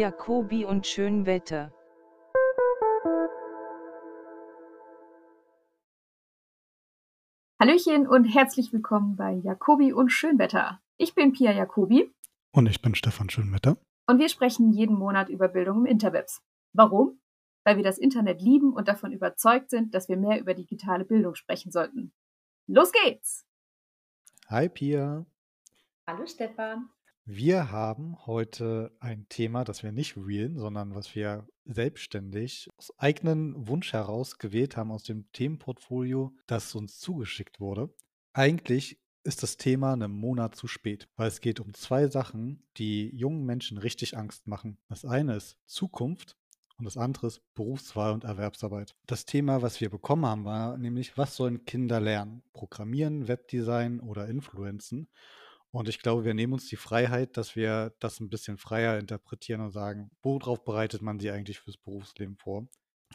Jacobi und Schönwetter. Hallöchen und herzlich willkommen bei Jacobi und Schönwetter. Ich bin Pia Jacobi. Und ich bin Stefan Schönwetter. Und wir sprechen jeden Monat über Bildung im Interwebs. Warum? Weil wir das Internet lieben und davon überzeugt sind, dass wir mehr über digitale Bildung sprechen sollten. Los geht's! Hi Pia. Hallo Stefan. Wir haben heute ein Thema, das wir nicht realen, sondern was wir selbstständig aus eigenen Wunsch heraus gewählt haben aus dem Themenportfolio, das uns zugeschickt wurde. Eigentlich ist das Thema einen Monat zu spät, weil es geht um zwei Sachen, die jungen Menschen richtig Angst machen. Das eine ist Zukunft und das andere ist Berufswahl und Erwerbsarbeit. Das Thema, was wir bekommen haben, war nämlich, was sollen Kinder lernen? Programmieren, Webdesign oder Influenzen? Und ich glaube, wir nehmen uns die Freiheit, dass wir das ein bisschen freier interpretieren und sagen, worauf bereitet man sie eigentlich fürs Berufsleben vor?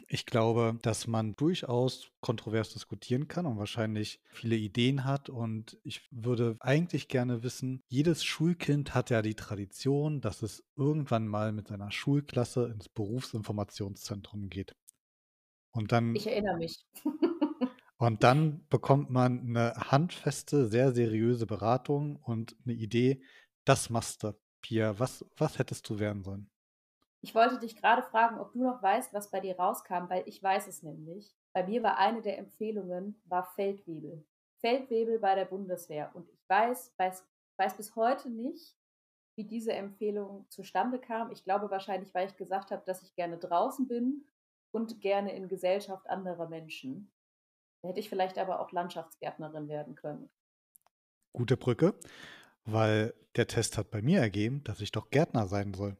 Ich glaube, dass man durchaus kontrovers diskutieren kann und wahrscheinlich viele Ideen hat. Und ich würde eigentlich gerne wissen, jedes Schulkind hat ja die Tradition, dass es irgendwann mal mit seiner Schulklasse ins Berufsinformationszentrum geht. Und dann. Ich erinnere mich. Und dann bekommt man eine handfeste, sehr seriöse Beratung und eine Idee, das machst du. Pia, was, was hättest du werden sollen? Ich wollte dich gerade fragen, ob du noch weißt, was bei dir rauskam, weil ich weiß es nämlich. Bei mir war eine der Empfehlungen, war Feldwebel. Feldwebel bei der Bundeswehr. Und ich weiß, weiß, weiß bis heute nicht, wie diese Empfehlung zustande kam. Ich glaube wahrscheinlich, weil ich gesagt habe, dass ich gerne draußen bin und gerne in Gesellschaft anderer Menschen. Da hätte ich vielleicht aber auch Landschaftsgärtnerin werden können. Gute Brücke, weil der Test hat bei mir ergeben, dass ich doch Gärtner sein soll.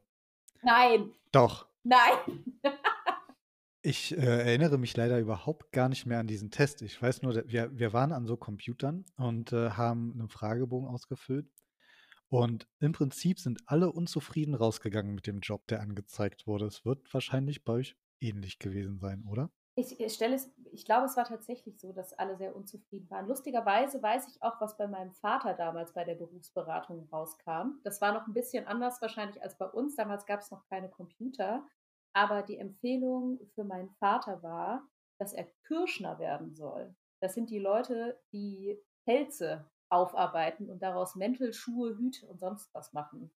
Nein. Doch. Nein. ich äh, erinnere mich leider überhaupt gar nicht mehr an diesen Test. Ich weiß nur, wir, wir waren an so Computern und äh, haben einen Fragebogen ausgefüllt. Und im Prinzip sind alle unzufrieden rausgegangen mit dem Job, der angezeigt wurde. Es wird wahrscheinlich bei euch ähnlich gewesen sein, oder? Ich, ich stelle es, ich glaube, es war tatsächlich so, dass alle sehr unzufrieden waren. Lustigerweise weiß ich auch, was bei meinem Vater damals bei der Berufsberatung rauskam. Das war noch ein bisschen anders wahrscheinlich als bei uns. Damals gab es noch keine Computer. Aber die Empfehlung für meinen Vater war, dass er Kirschner werden soll. Das sind die Leute, die Pelze aufarbeiten und daraus Mäntel, Schuhe, Hüte und sonst was machen.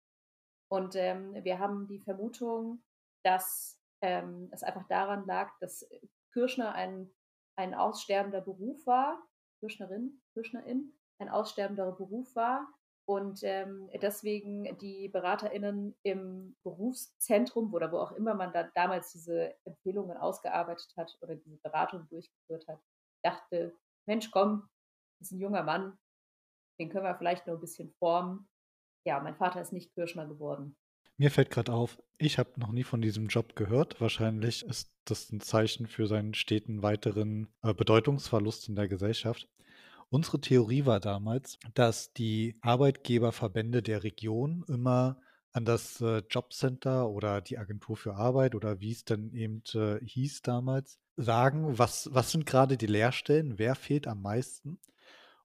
Und ähm, wir haben die Vermutung, dass ähm, es einfach daran lag, dass Kirschner ein, ein aussterbender Beruf war, Kirschnerin, Kirschnerin, ein aussterbender Beruf war und ähm, deswegen die BeraterInnen im Berufszentrum oder wo auch immer man da damals diese Empfehlungen ausgearbeitet hat oder diese Beratung durchgeführt hat, dachte, Mensch, komm, das ist ein junger Mann, den können wir vielleicht noch ein bisschen formen. Ja, mein Vater ist nicht Kirschner geworden. Mir fällt gerade auf, ich habe noch nie von diesem Job gehört. Wahrscheinlich ist das ein Zeichen für seinen steten weiteren äh, Bedeutungsverlust in der Gesellschaft. Unsere Theorie war damals, dass die Arbeitgeberverbände der Region immer an das äh, Jobcenter oder die Agentur für Arbeit oder wie es dann eben äh, hieß damals, sagen, was, was sind gerade die Lehrstellen, wer fehlt am meisten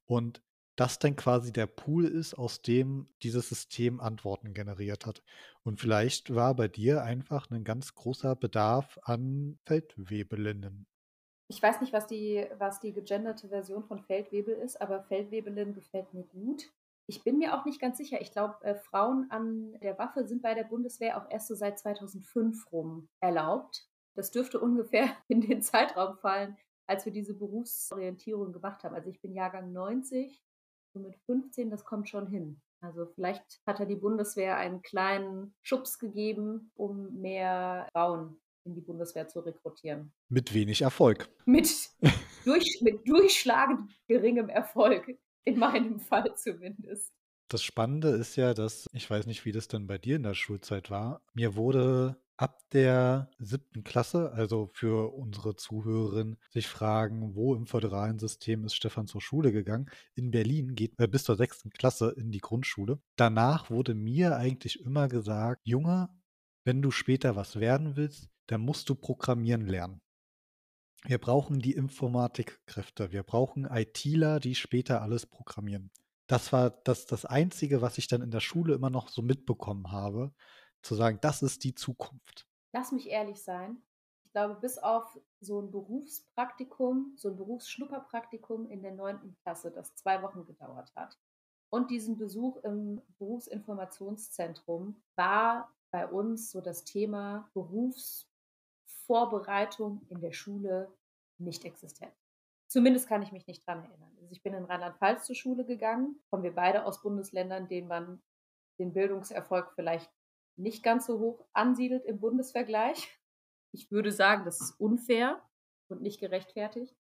und das dann quasi der Pool ist, aus dem dieses System Antworten generiert hat. Und vielleicht war bei dir einfach ein ganz großer Bedarf an Feldwebelinnen. Ich weiß nicht, was die, was die gegenderte Version von Feldwebel ist, aber Feldwebelin gefällt mir gut. Ich bin mir auch nicht ganz sicher. Ich glaube, äh, Frauen an der Waffe sind bei der Bundeswehr auch erst so seit 2005 rum erlaubt. Das dürfte ungefähr in den Zeitraum fallen, als wir diese Berufsorientierung gemacht haben. Also ich bin Jahrgang 90 so mit 15, das kommt schon hin. Also vielleicht hat er die Bundeswehr einen kleinen Schubs gegeben, um mehr Frauen in die Bundeswehr zu rekrutieren. Mit wenig Erfolg. Mit, durch, mit durchschlagend geringem Erfolg, in meinem Fall zumindest. Das Spannende ist ja, dass, ich weiß nicht, wie das denn bei dir in der Schulzeit war, mir wurde ab der siebten Klasse, also für unsere Zuhörerinnen, sich fragen, wo im föderalen System ist Stefan zur Schule gegangen. In Berlin geht er bis zur sechsten Klasse in die Grundschule. Danach wurde mir eigentlich immer gesagt, Junge, wenn du später was werden willst, dann musst du programmieren lernen. Wir brauchen die Informatikkräfte. Wir brauchen ITler, die später alles programmieren. Das war das, das Einzige, was ich dann in der Schule immer noch so mitbekommen habe, zu sagen, das ist die Zukunft. Lass mich ehrlich sein. Ich glaube, bis auf so ein Berufspraktikum, so ein Berufsschnupperpraktikum in der neunten Klasse, das zwei Wochen gedauert hat, und diesen Besuch im Berufsinformationszentrum war bei uns so das Thema Berufsvorbereitung in der Schule nicht existent. Zumindest kann ich mich nicht dran erinnern. Also ich bin in Rheinland-Pfalz zur Schule gegangen, kommen wir beide aus Bundesländern, denen man den Bildungserfolg vielleicht nicht ganz so hoch ansiedelt im Bundesvergleich. Ich würde sagen, das ist unfair und nicht gerechtfertigt.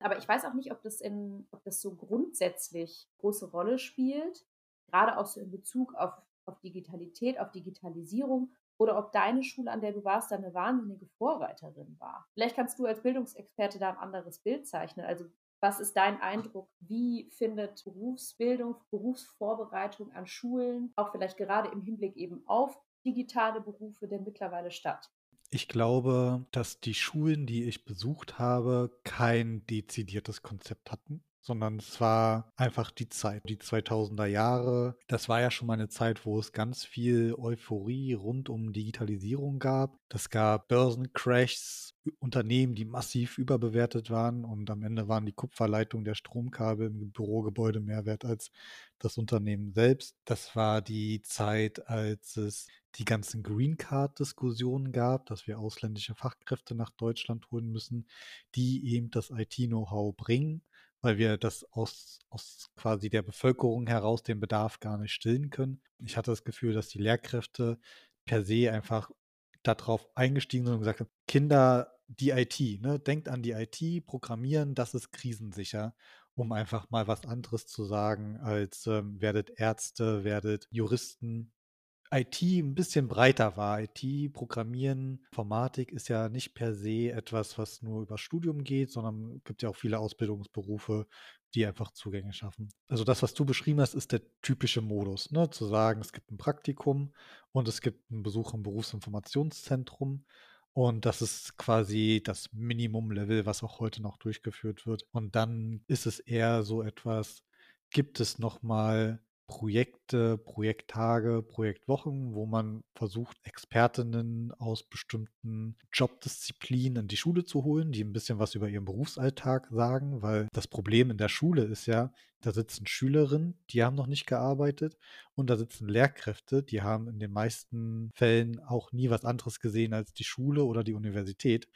Aber ich weiß auch nicht, ob das, in, ob das so grundsätzlich große Rolle spielt, gerade auch so in Bezug auf, auf Digitalität, auf Digitalisierung oder ob deine Schule, an der du warst, eine wahnsinnige Vorreiterin war. Vielleicht kannst du als Bildungsexperte da ein anderes Bild zeichnen. Also was ist dein Eindruck? Wie findet Berufsbildung, Berufsvorbereitung an Schulen, auch vielleicht gerade im Hinblick eben auf digitale Berufe denn mittlerweile statt? Ich glaube, dass die Schulen, die ich besucht habe, kein dezidiertes Konzept hatten sondern es war einfach die Zeit, die 2000er Jahre. Das war ja schon mal eine Zeit, wo es ganz viel Euphorie rund um Digitalisierung gab. Das gab Börsencrashs, Unternehmen, die massiv überbewertet waren und am Ende waren die Kupferleitungen der Stromkabel im Bürogebäude mehr wert als das Unternehmen selbst. Das war die Zeit, als es die ganzen Green Card-Diskussionen gab, dass wir ausländische Fachkräfte nach Deutschland holen müssen, die eben das IT-Know-how bringen weil wir das aus, aus quasi der Bevölkerung heraus den Bedarf gar nicht stillen können. Ich hatte das Gefühl, dass die Lehrkräfte per se einfach darauf eingestiegen sind und gesagt haben, Kinder, die IT, ne, denkt an die IT, programmieren, das ist krisensicher, um einfach mal was anderes zu sagen als ähm, werdet Ärzte, werdet Juristen, IT ein bisschen breiter war. IT, Programmieren, Informatik ist ja nicht per se etwas, was nur über Studium geht, sondern es gibt ja auch viele Ausbildungsberufe, die einfach Zugänge schaffen. Also das, was du beschrieben hast, ist der typische Modus, ne? zu sagen, es gibt ein Praktikum und es gibt einen Besuch im Berufsinformationszentrum. Und das ist quasi das Minimum-Level, was auch heute noch durchgeführt wird. Und dann ist es eher so etwas, gibt es nochmal Projekte, Projekttage, Projektwochen, wo man versucht, Expertinnen aus bestimmten Jobdisziplinen in die Schule zu holen, die ein bisschen was über ihren Berufsalltag sagen, weil das Problem in der Schule ist ja, da sitzen Schülerinnen, die haben noch nicht gearbeitet und da sitzen Lehrkräfte, die haben in den meisten Fällen auch nie was anderes gesehen als die Schule oder die Universität.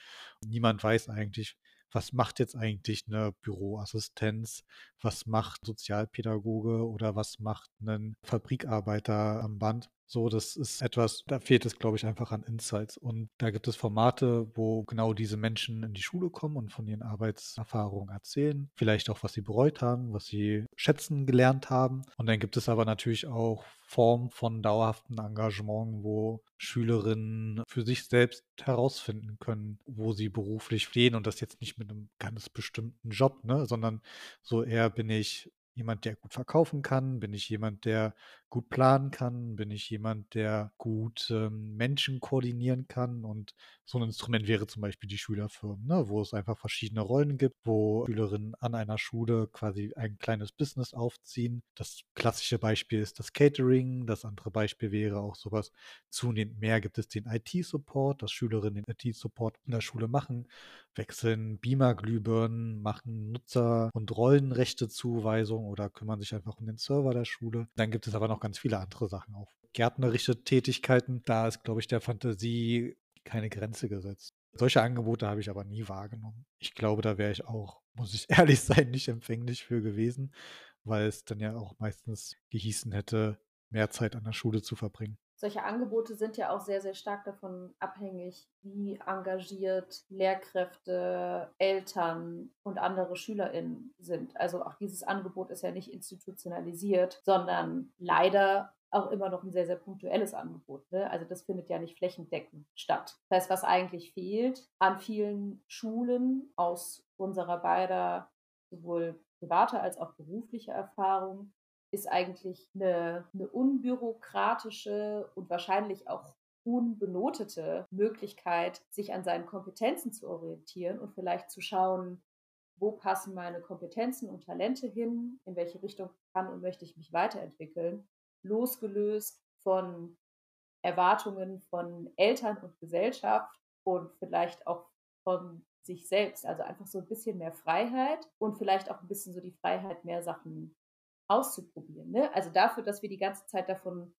Niemand weiß eigentlich, was macht jetzt eigentlich eine Büroassistenz, was macht Sozialpädagoge oder was macht ein Fabrikarbeiter am Band. So, das ist etwas, da fehlt es, glaube ich, einfach an Insights. Und da gibt es Formate, wo genau diese Menschen in die Schule kommen und von ihren Arbeitserfahrungen erzählen. Vielleicht auch, was sie bereut haben, was sie schätzen gelernt haben. Und dann gibt es aber natürlich auch Formen von dauerhaftem Engagement, wo Schülerinnen für sich selbst herausfinden können, wo sie beruflich stehen und das jetzt nicht mit einem ganz bestimmten Job, ne, sondern so eher bin ich jemand, der gut verkaufen kann? Bin ich jemand, der gut planen kann? Bin ich jemand, der gut ähm, Menschen koordinieren kann? Und so ein Instrument wäre zum Beispiel die Schülerfirmen, ne? wo es einfach verschiedene Rollen gibt, wo Schülerinnen an einer Schule quasi ein kleines Business aufziehen. Das klassische Beispiel ist das Catering. Das andere Beispiel wäre auch sowas. Zunehmend mehr gibt es den IT-Support, dass Schülerinnen den IT-Support in der Schule machen, wechseln Beamer-Glühbirnen, machen Nutzer- und Rollenrechte-Zuweisungen oder kümmern sich einfach um den Server der Schule. Dann gibt es aber noch ganz viele andere Sachen auch. Gärtnerische Tätigkeiten, da ist, glaube ich, der Fantasie keine Grenze gesetzt. Solche Angebote habe ich aber nie wahrgenommen. Ich glaube, da wäre ich auch, muss ich ehrlich sein, nicht empfänglich für gewesen, weil es dann ja auch meistens gehießen hätte, mehr Zeit an der Schule zu verbringen solche Angebote sind ja auch sehr, sehr stark davon abhängig, wie engagiert Lehrkräfte, Eltern und andere SchülerInnen sind. Also auch dieses Angebot ist ja nicht institutionalisiert, sondern leider auch immer noch ein sehr, sehr punktuelles Angebot. Ne? Also das findet ja nicht flächendeckend statt. Das heißt, was eigentlich fehlt an vielen Schulen aus unserer beider sowohl private als auch berufliche Erfahrung, ist eigentlich eine, eine unbürokratische und wahrscheinlich auch unbenotete Möglichkeit, sich an seinen Kompetenzen zu orientieren und vielleicht zu schauen, wo passen meine Kompetenzen und Talente hin, in welche Richtung kann und möchte ich mich weiterentwickeln, losgelöst von Erwartungen von Eltern und Gesellschaft und vielleicht auch von sich selbst. Also einfach so ein bisschen mehr Freiheit und vielleicht auch ein bisschen so die Freiheit, mehr Sachen auszuprobieren. Ne? Also dafür, dass wir die ganze Zeit davon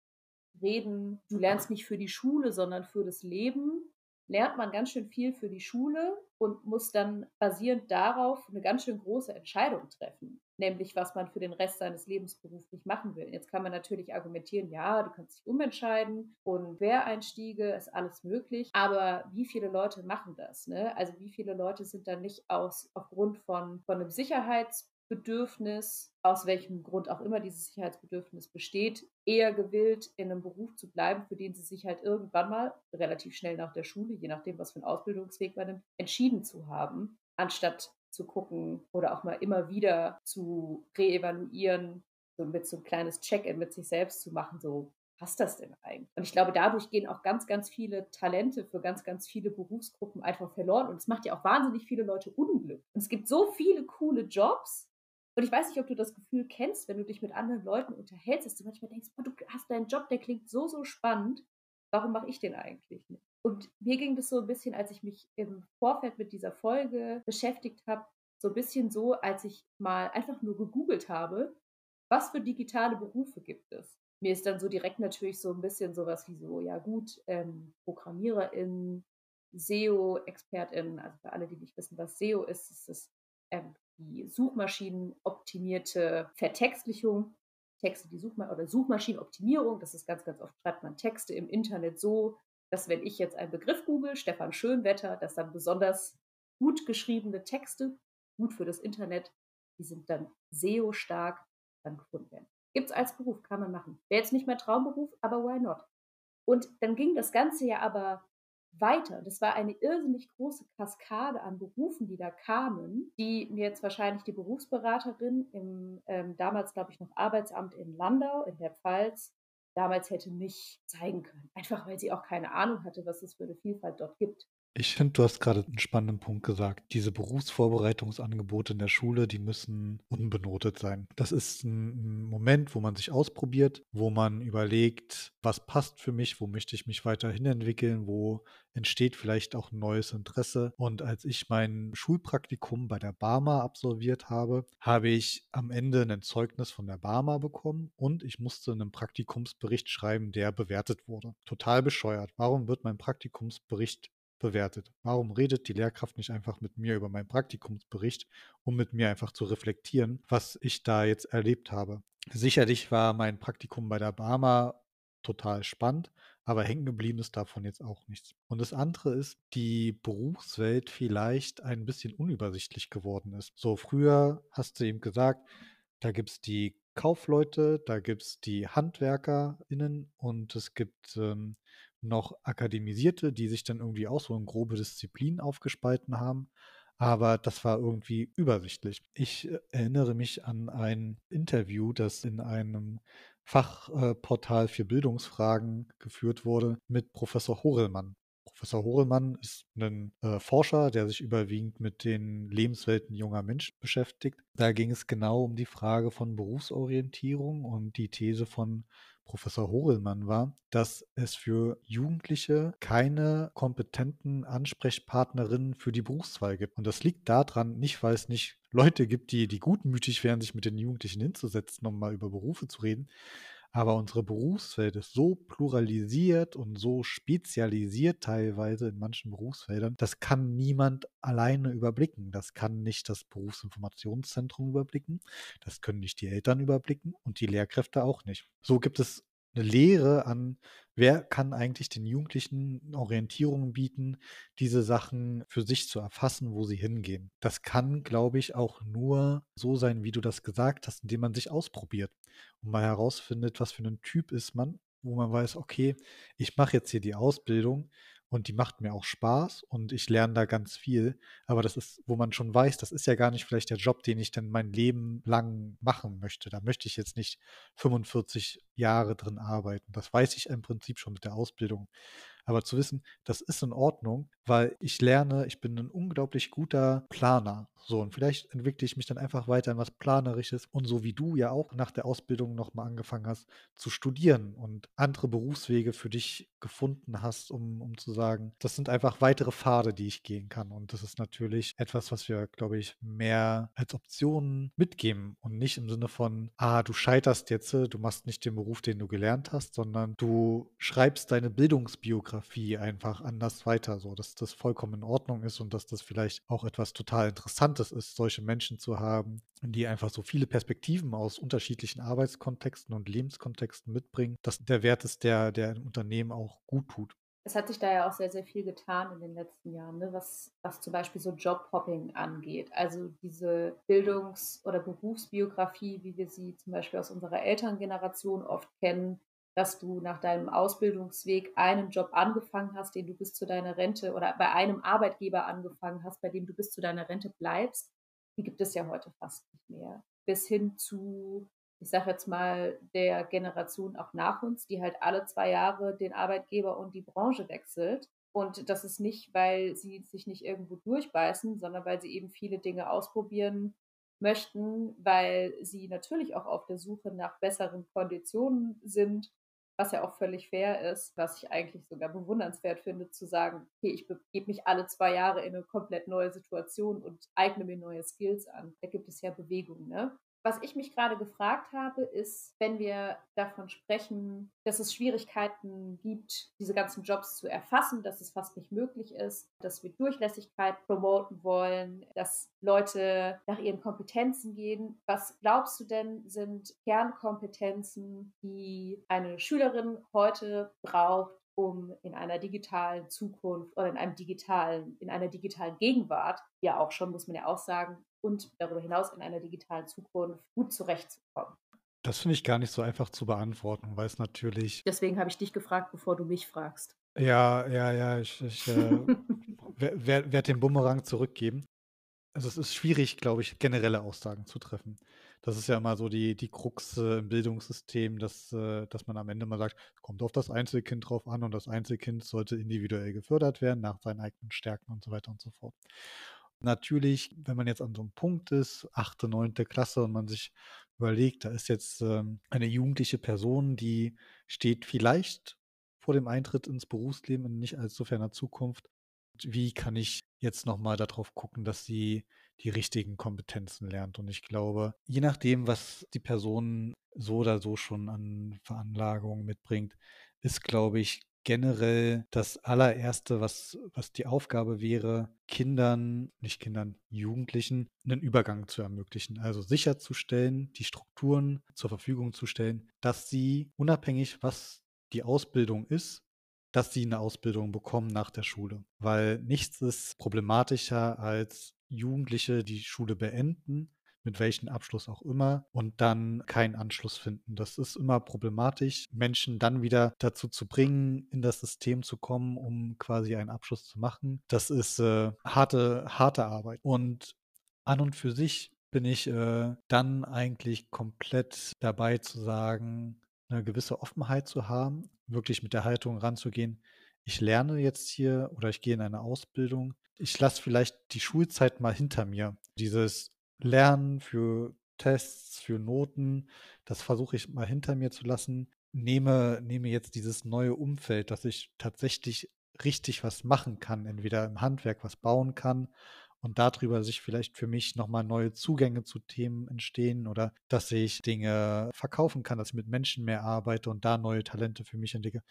reden, du lernst nicht für die Schule, sondern für das Leben, lernt man ganz schön viel für die Schule und muss dann basierend darauf eine ganz schön große Entscheidung treffen, nämlich was man für den Rest seines Lebens beruflich machen will. Jetzt kann man natürlich argumentieren, ja, du kannst dich umentscheiden und Quereinstiege ist alles möglich, aber wie viele Leute machen das? Ne? Also wie viele Leute sind dann nicht aus aufgrund von, von einem Sicherheits Bedürfnis, aus welchem Grund auch immer dieses Sicherheitsbedürfnis besteht, eher gewillt, in einem Beruf zu bleiben, für den sie sich halt irgendwann mal relativ schnell nach der Schule, je nachdem, was für einen Ausbildungsweg man nimmt, entschieden zu haben, anstatt zu gucken oder auch mal immer wieder zu reevaluieren, so mit so ein kleines Check-in mit sich selbst zu machen, so passt das denn eigentlich? Und ich glaube, dadurch gehen auch ganz, ganz viele Talente für ganz, ganz viele Berufsgruppen einfach verloren. Und es macht ja auch wahnsinnig viele Leute Unglück. Und es gibt so viele coole Jobs, und ich weiß nicht, ob du das Gefühl kennst, wenn du dich mit anderen Leuten unterhältst, dass du manchmal denkst, oh, du hast deinen Job, der klingt so, so spannend. Warum mache ich den eigentlich nicht? Und mir ging das so ein bisschen, als ich mich im Vorfeld mit dieser Folge beschäftigt habe, so ein bisschen so, als ich mal einfach nur gegoogelt habe, was für digitale Berufe gibt es. Mir ist dann so direkt natürlich so ein bisschen sowas wie so, ja gut, ähm, ProgrammiererInnen, SEO-ExpertInnen, also für alle, die nicht wissen, was SEO ist, ist das ähm, die suchmaschinenoptimierte Vertextlichung, Texte, die Suchma oder Suchmaschinenoptimierung, das ist ganz, ganz oft, schreibt man Texte im Internet so, dass wenn ich jetzt einen Begriff google, Stefan Schönwetter, dass dann besonders gut geschriebene Texte, gut für das Internet, die sind dann SEO-stark, dann gefunden werden. Gibt es als Beruf, kann man machen. Wäre jetzt nicht mehr Traumberuf, aber why not? Und dann ging das Ganze ja aber weiter. Das war eine irrsinnig große Kaskade an Berufen, die da kamen, die mir jetzt wahrscheinlich die Berufsberaterin im ähm, damals, glaube ich, noch Arbeitsamt in Landau in der Pfalz damals hätte nicht zeigen können. Einfach weil sie auch keine Ahnung hatte, was es für eine Vielfalt dort gibt. Ich finde, du hast gerade einen spannenden Punkt gesagt. Diese Berufsvorbereitungsangebote in der Schule, die müssen unbenotet sein. Das ist ein Moment, wo man sich ausprobiert, wo man überlegt, was passt für mich, wo möchte ich mich weiterhin entwickeln, wo entsteht vielleicht auch ein neues Interesse. Und als ich mein Schulpraktikum bei der Barmer absolviert habe, habe ich am Ende ein Zeugnis von der Barmer bekommen und ich musste einen Praktikumsbericht schreiben, der bewertet wurde. Total bescheuert. Warum wird mein Praktikumsbericht bewertet? Warum redet die Lehrkraft nicht einfach mit mir über meinen Praktikumsbericht, um mit mir einfach zu reflektieren, was ich da jetzt erlebt habe? Sicherlich war mein Praktikum bei der Barmer total spannend, aber hängen geblieben ist davon jetzt auch nichts. Und das andere ist, die Berufswelt vielleicht ein bisschen unübersichtlich geworden ist. So früher hast du eben gesagt, da gibt es die Kaufleute, da gibt es die HandwerkerInnen und es gibt ähm, noch Akademisierte, die sich dann irgendwie auch so in grobe Disziplinen aufgespalten haben. Aber das war irgendwie übersichtlich. Ich äh, erinnere mich an ein Interview, das in einem Fachportal für Bildungsfragen geführt wurde mit Professor Horelmann. Professor Horelmann ist ein äh, Forscher, der sich überwiegend mit den Lebenswelten junger Menschen beschäftigt. Da ging es genau um die Frage von Berufsorientierung und die These von Professor Horelmann war, dass es für Jugendliche keine kompetenten Ansprechpartnerinnen für die Berufswahl gibt. Und das liegt daran, nicht weil es nicht Leute gibt, die, die gutmütig wären, sich mit den Jugendlichen hinzusetzen, um mal über Berufe zu reden, aber unsere Berufswelt ist so pluralisiert und so spezialisiert teilweise in manchen Berufsfeldern, das kann niemand alleine überblicken. Das kann nicht das Berufsinformationszentrum überblicken, das können nicht die Eltern überblicken und die Lehrkräfte auch nicht. So gibt es eine Lehre an, wer kann eigentlich den Jugendlichen Orientierung bieten, diese Sachen für sich zu erfassen, wo sie hingehen. Das kann, glaube ich, auch nur so sein, wie du das gesagt hast, indem man sich ausprobiert und mal herausfindet, was für ein Typ ist man, wo man weiß, okay, ich mache jetzt hier die Ausbildung und die macht mir auch Spaß und ich lerne da ganz viel. Aber das ist, wo man schon weiß, das ist ja gar nicht vielleicht der Job, den ich dann mein Leben lang machen möchte. Da möchte ich jetzt nicht 45 Jahre drin arbeiten. Das weiß ich im Prinzip schon mit der Ausbildung. Aber zu wissen, das ist in Ordnung, weil ich lerne, ich bin ein unglaublich guter Planer. So, und vielleicht entwickle ich mich dann einfach weiter in was Planerisches. Und so wie du ja auch nach der Ausbildung nochmal angefangen hast zu studieren und andere Berufswege für dich gefunden hast, um, um zu sagen, das sind einfach weitere Pfade, die ich gehen kann. Und das ist natürlich etwas, was wir, glaube ich, mehr als Optionen mitgeben und nicht im Sinne von, ah, du scheiterst jetzt, du machst nicht den Beruf, den du gelernt hast, sondern du schreibst deine Bildungsbiografie einfach anders weiter. So, dass das vollkommen in Ordnung ist und dass das vielleicht auch etwas total Interessantes ist, solche Menschen zu haben, die einfach so viele Perspektiven aus unterschiedlichen Arbeitskontexten und Lebenskontexten mitbringen, dass der Wert ist, der, der ein Unternehmen auch gut tut. Es hat sich da ja auch sehr, sehr viel getan in den letzten Jahren, ne? was, was zum Beispiel so Jobhopping angeht. Also diese Bildungs- oder Berufsbiografie, wie wir sie zum Beispiel aus unserer Elterngeneration oft kennen, dass du nach deinem Ausbildungsweg einen Job angefangen hast, den du bis zu deiner Rente oder bei einem Arbeitgeber angefangen hast, bei dem du bis zu deiner Rente bleibst, die gibt es ja heute fast nicht mehr. Bis hin zu, ich sage jetzt mal, der Generation auch nach uns, die halt alle zwei Jahre den Arbeitgeber und die Branche wechselt. Und das ist nicht, weil sie sich nicht irgendwo durchbeißen, sondern weil sie eben viele Dinge ausprobieren möchten, weil sie natürlich auch auf der Suche nach besseren Konditionen sind was ja auch völlig fair ist, was ich eigentlich sogar bewundernswert finde, zu sagen, okay, ich begebe mich alle zwei Jahre in eine komplett neue Situation und eigne mir neue Skills an. Da gibt es ja Bewegung, ne? Was ich mich gerade gefragt habe, ist, wenn wir davon sprechen, dass es Schwierigkeiten gibt, diese ganzen Jobs zu erfassen, dass es fast nicht möglich ist, dass wir Durchlässigkeit promoten wollen, dass Leute nach ihren Kompetenzen gehen. Was glaubst du denn sind Kernkompetenzen, die eine Schülerin heute braucht, um in einer digitalen Zukunft oder in einem digitalen, in einer digitalen Gegenwart, ja auch schon, muss man ja auch sagen, und darüber hinaus in einer digitalen Zukunft gut zurechtzukommen. Das finde ich gar nicht so einfach zu beantworten, weil es natürlich. Deswegen habe ich dich gefragt, bevor du mich fragst. Ja, ja, ja, ich, ich äh, werde werd den Bumerang zurückgeben. Also es ist schwierig, glaube ich, generelle Aussagen zu treffen. Das ist ja immer so die, die Krux äh, im Bildungssystem, dass, äh, dass man am Ende mal sagt, kommt auf das Einzelkind drauf an und das Einzelkind sollte individuell gefördert werden nach seinen eigenen Stärken und so weiter und so fort. Natürlich, wenn man jetzt an so einem Punkt ist, achte, neunte Klasse und man sich überlegt, da ist jetzt ähm, eine jugendliche Person, die steht vielleicht vor dem Eintritt ins Berufsleben in nicht allzu ferner Zukunft. Wie kann ich jetzt nochmal darauf gucken, dass sie die richtigen Kompetenzen lernt? Und ich glaube, je nachdem, was die Person so oder so schon an Veranlagungen mitbringt, ist, glaube ich, generell das allererste, was, was die Aufgabe wäre, Kindern, nicht Kindern, Jugendlichen, einen Übergang zu ermöglichen. Also sicherzustellen, die Strukturen zur Verfügung zu stellen, dass sie unabhängig, was die Ausbildung ist, dass sie eine Ausbildung bekommen nach der Schule. Weil nichts ist problematischer als Jugendliche, die Schule beenden mit welchem Abschluss auch immer, und dann keinen Anschluss finden. Das ist immer problematisch, Menschen dann wieder dazu zu bringen, in das System zu kommen, um quasi einen Abschluss zu machen. Das ist äh, harte, harte Arbeit. Und an und für sich bin ich äh, dann eigentlich komplett dabei zu sagen, eine gewisse Offenheit zu haben, wirklich mit der Haltung ranzugehen. Ich lerne jetzt hier oder ich gehe in eine Ausbildung. Ich lasse vielleicht die Schulzeit mal hinter mir. Dieses Lernen, für Tests, für Noten. Das versuche ich mal hinter mir zu lassen. Nehme, nehme jetzt dieses neue Umfeld, dass ich tatsächlich richtig was machen kann, entweder im Handwerk was bauen kann und darüber sich vielleicht für mich nochmal neue Zugänge zu Themen entstehen oder dass ich Dinge verkaufen kann, dass ich mit Menschen mehr arbeite und da neue Talente für mich entdecke.